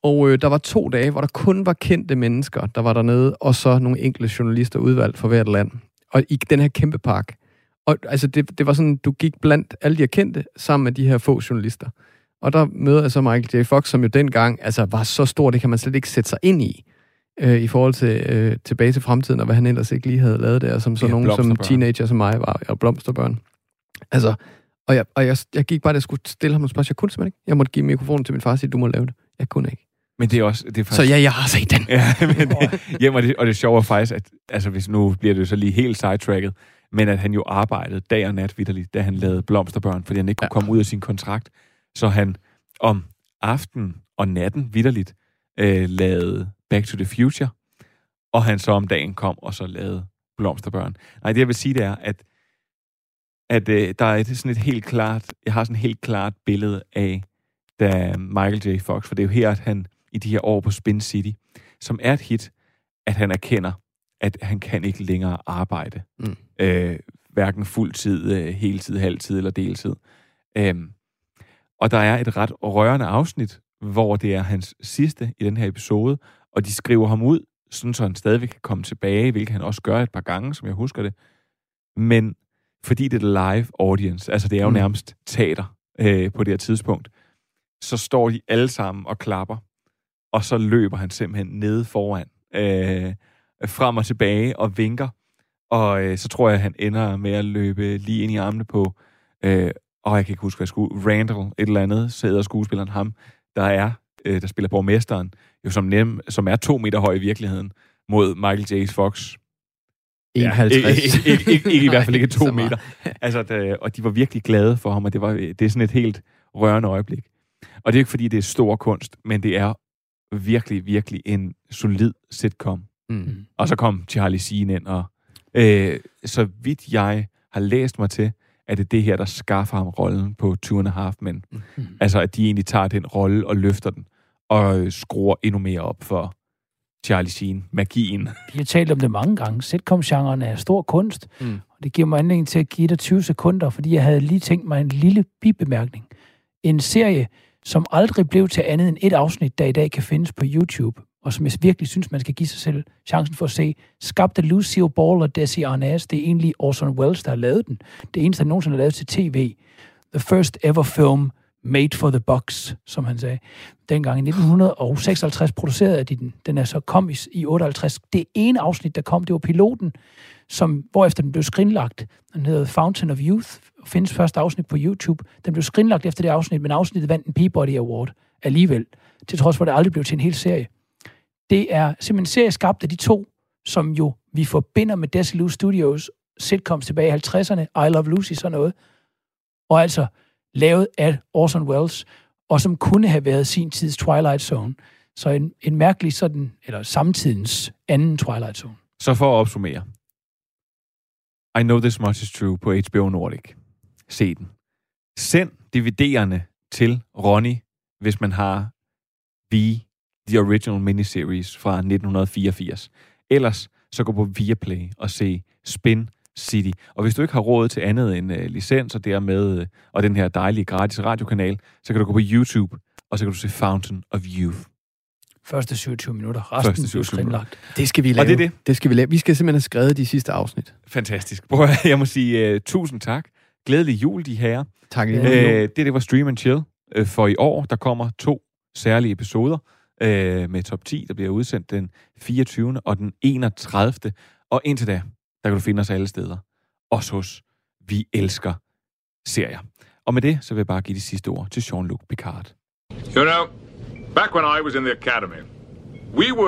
Og øh, der var to dage, hvor der kun var kendte mennesker, der var dernede, og så nogle enkelte journalister udvalgt fra hvert land. Og i den her kæmpe park. Og altså, det, det var sådan, du gik blandt alle de her kendte, sammen med de her få journalister. Og der møder jeg så Michael J. Fox, som jo dengang altså, var så stor, det kan man slet ikke sætte sig ind i, øh, i forhold til øh, tilbage til fremtiden, og hvad han ellers ikke lige havde lavet der, som så Ja, nogen som teenager som mig var, og blomsterbørn. Altså, og jeg, og jeg, jeg gik bare, jeg skulle stille ham et spørgsmål. Jeg kunne simpelthen ikke. Jeg måtte give mikrofonen til min far og sige, du må lave det. Jeg kunne ikke. Men det er også... Det er Så ja, jeg har set den. Ja, men jamen, og, det, og det sjove er faktisk, at altså, hvis nu bliver det jo så lige helt sidetracket, men at han jo arbejdede dag og nat vidderligt, da han lavede Blomsterbørn, fordi han ikke kunne Ja. komme ud af sin kontrakt. Så han om aften og natten vidderligt øh, lavede Back to the Future, og han så om dagen kom og så lavede Blomsterbørn. Nej, det jeg vil sige, det er, at, at øh, der er et, sådan et helt klart, jeg har sådan et helt klart billede af, da Michael J. Fox, for det er jo her, at han i de her år på Spin City, som er et hit, at han erkender, at han kan ikke længere arbejde. Mm. Øh, hverken fuld tid, øh, heltid, halvtid eller deltid. Øhm, og der er et ret rørende afsnit, hvor det er hans sidste i den her episode, og de skriver ham ud, sådan så han stadigvæk kan komme tilbage, hvilket han også gør et par gange, som jeg husker det. Men fordi det er live audience, altså det er jo Mm. nærmest teater øh, på det her tidspunkt, så står de alle sammen og klapper, og så løber han simpelthen nede foran, øh, frem og tilbage og vinker, og øh, så tror jeg, at han ender med at løbe lige ind i armene på, øh, og jeg kan ikke huske, hvad skulle, Randall, et eller andet, sidder skuespilleren ham, der er, øh, der spiller borgmesteren, jo som, nem, som er to meter høj i virkeligheden, mod Michael J. Fox. 51. Ja, ikke, ikke, ikke, i hvert fald ikke to så meter. Altså, det, og de var virkelig glade for ham, og det, var, det er sådan et helt rørende øjeblik. Og det er ikke, fordi det er stor kunst, men det er virkelig, virkelig en solid sitcom. Mm. Og så kom Charlie Sheen ind, og øh, så vidt jeg har læst mig til, at det er det her, der skaffer ham rollen på Two and a Half Men. Mm. Altså, at de egentlig tager den rolle og løfter den, og øh, skruer endnu mere op for Charlie Sheen, magien. Vi har talt om det mange gange. Sitcom-genren er stor kunst, Mm. og det giver mig anledning til at give dig 20 sekunder, fordi jeg havde lige tænkt mig en lille bibemærkning. En serie, som aldrig blev til andet end et afsnit, der i dag kan findes på YouTube, og som jeg virkelig synes, man skal give sig selv chancen for at se, skabte Lucille Ball og Desi Arnaz. Det er egentlig Orson Welles, der har lavet den. Det eneste, han nogensinde har lavet til tv. The first ever film made for the box, som han sagde. Dengang i 1956 producerede de den. Den er så kom i, i 58. Det ene afsnit, der kom, det var piloten, som, hvorefter den blev skrinlagt. Den hedder Fountain of Youth, og findes første afsnit på YouTube. Den blev skrinlagt efter det afsnit, men afsnittet vandt en Peabody Award alligevel, til trods for, at det aldrig blev til en hel serie. Det er simpelthen en serie skabt af de to, som jo vi forbinder med Desilu Studios sitcoms tilbage i 50'erne, I Love Lucy, sådan noget. Og altså lavet af Orson Welles, og som kunne have været sin tids Twilight Zone. Så en, en mærkelig sådan, eller samtidens anden Twilight Zone. Så for at opsummere. I Know This Much Is True på HBO Nordic. Se den. Send DVD'erne til Ronny, hvis man har V, The Original Miniseries fra 1984. Ellers så gå på Viaplay og se Spin City. Og hvis du ikke har råd til andet end uh, licens og dermed uh, og den her dejlige gratis radiokanal, så kan du gå på YouTube, og så kan du se Fountain of Youth. Første 27 minutter. Resten Første blev 27 minutter. Det skal vi lave. Og det er det. Det skal vi lave. Vi skal simpelthen have skrevet de sidste afsnit. Fantastisk. Prøv jeg må sige uh, tusind tak. Glædelig jul, de herrer. Tak. Ja. Ja. Øh, det, det var Stream and Chill øh, for i år. Der kommer to særlige episoder. øh, med top 10, der bliver udsendt den 24. og den 31. Og indtil da, der kan du finde os alle steder. Også hos Vi Elsker Serier. Og med det, så vil jeg bare give de sidste ord til Jean-Luc Picard. You know, back when I was in the academy, we were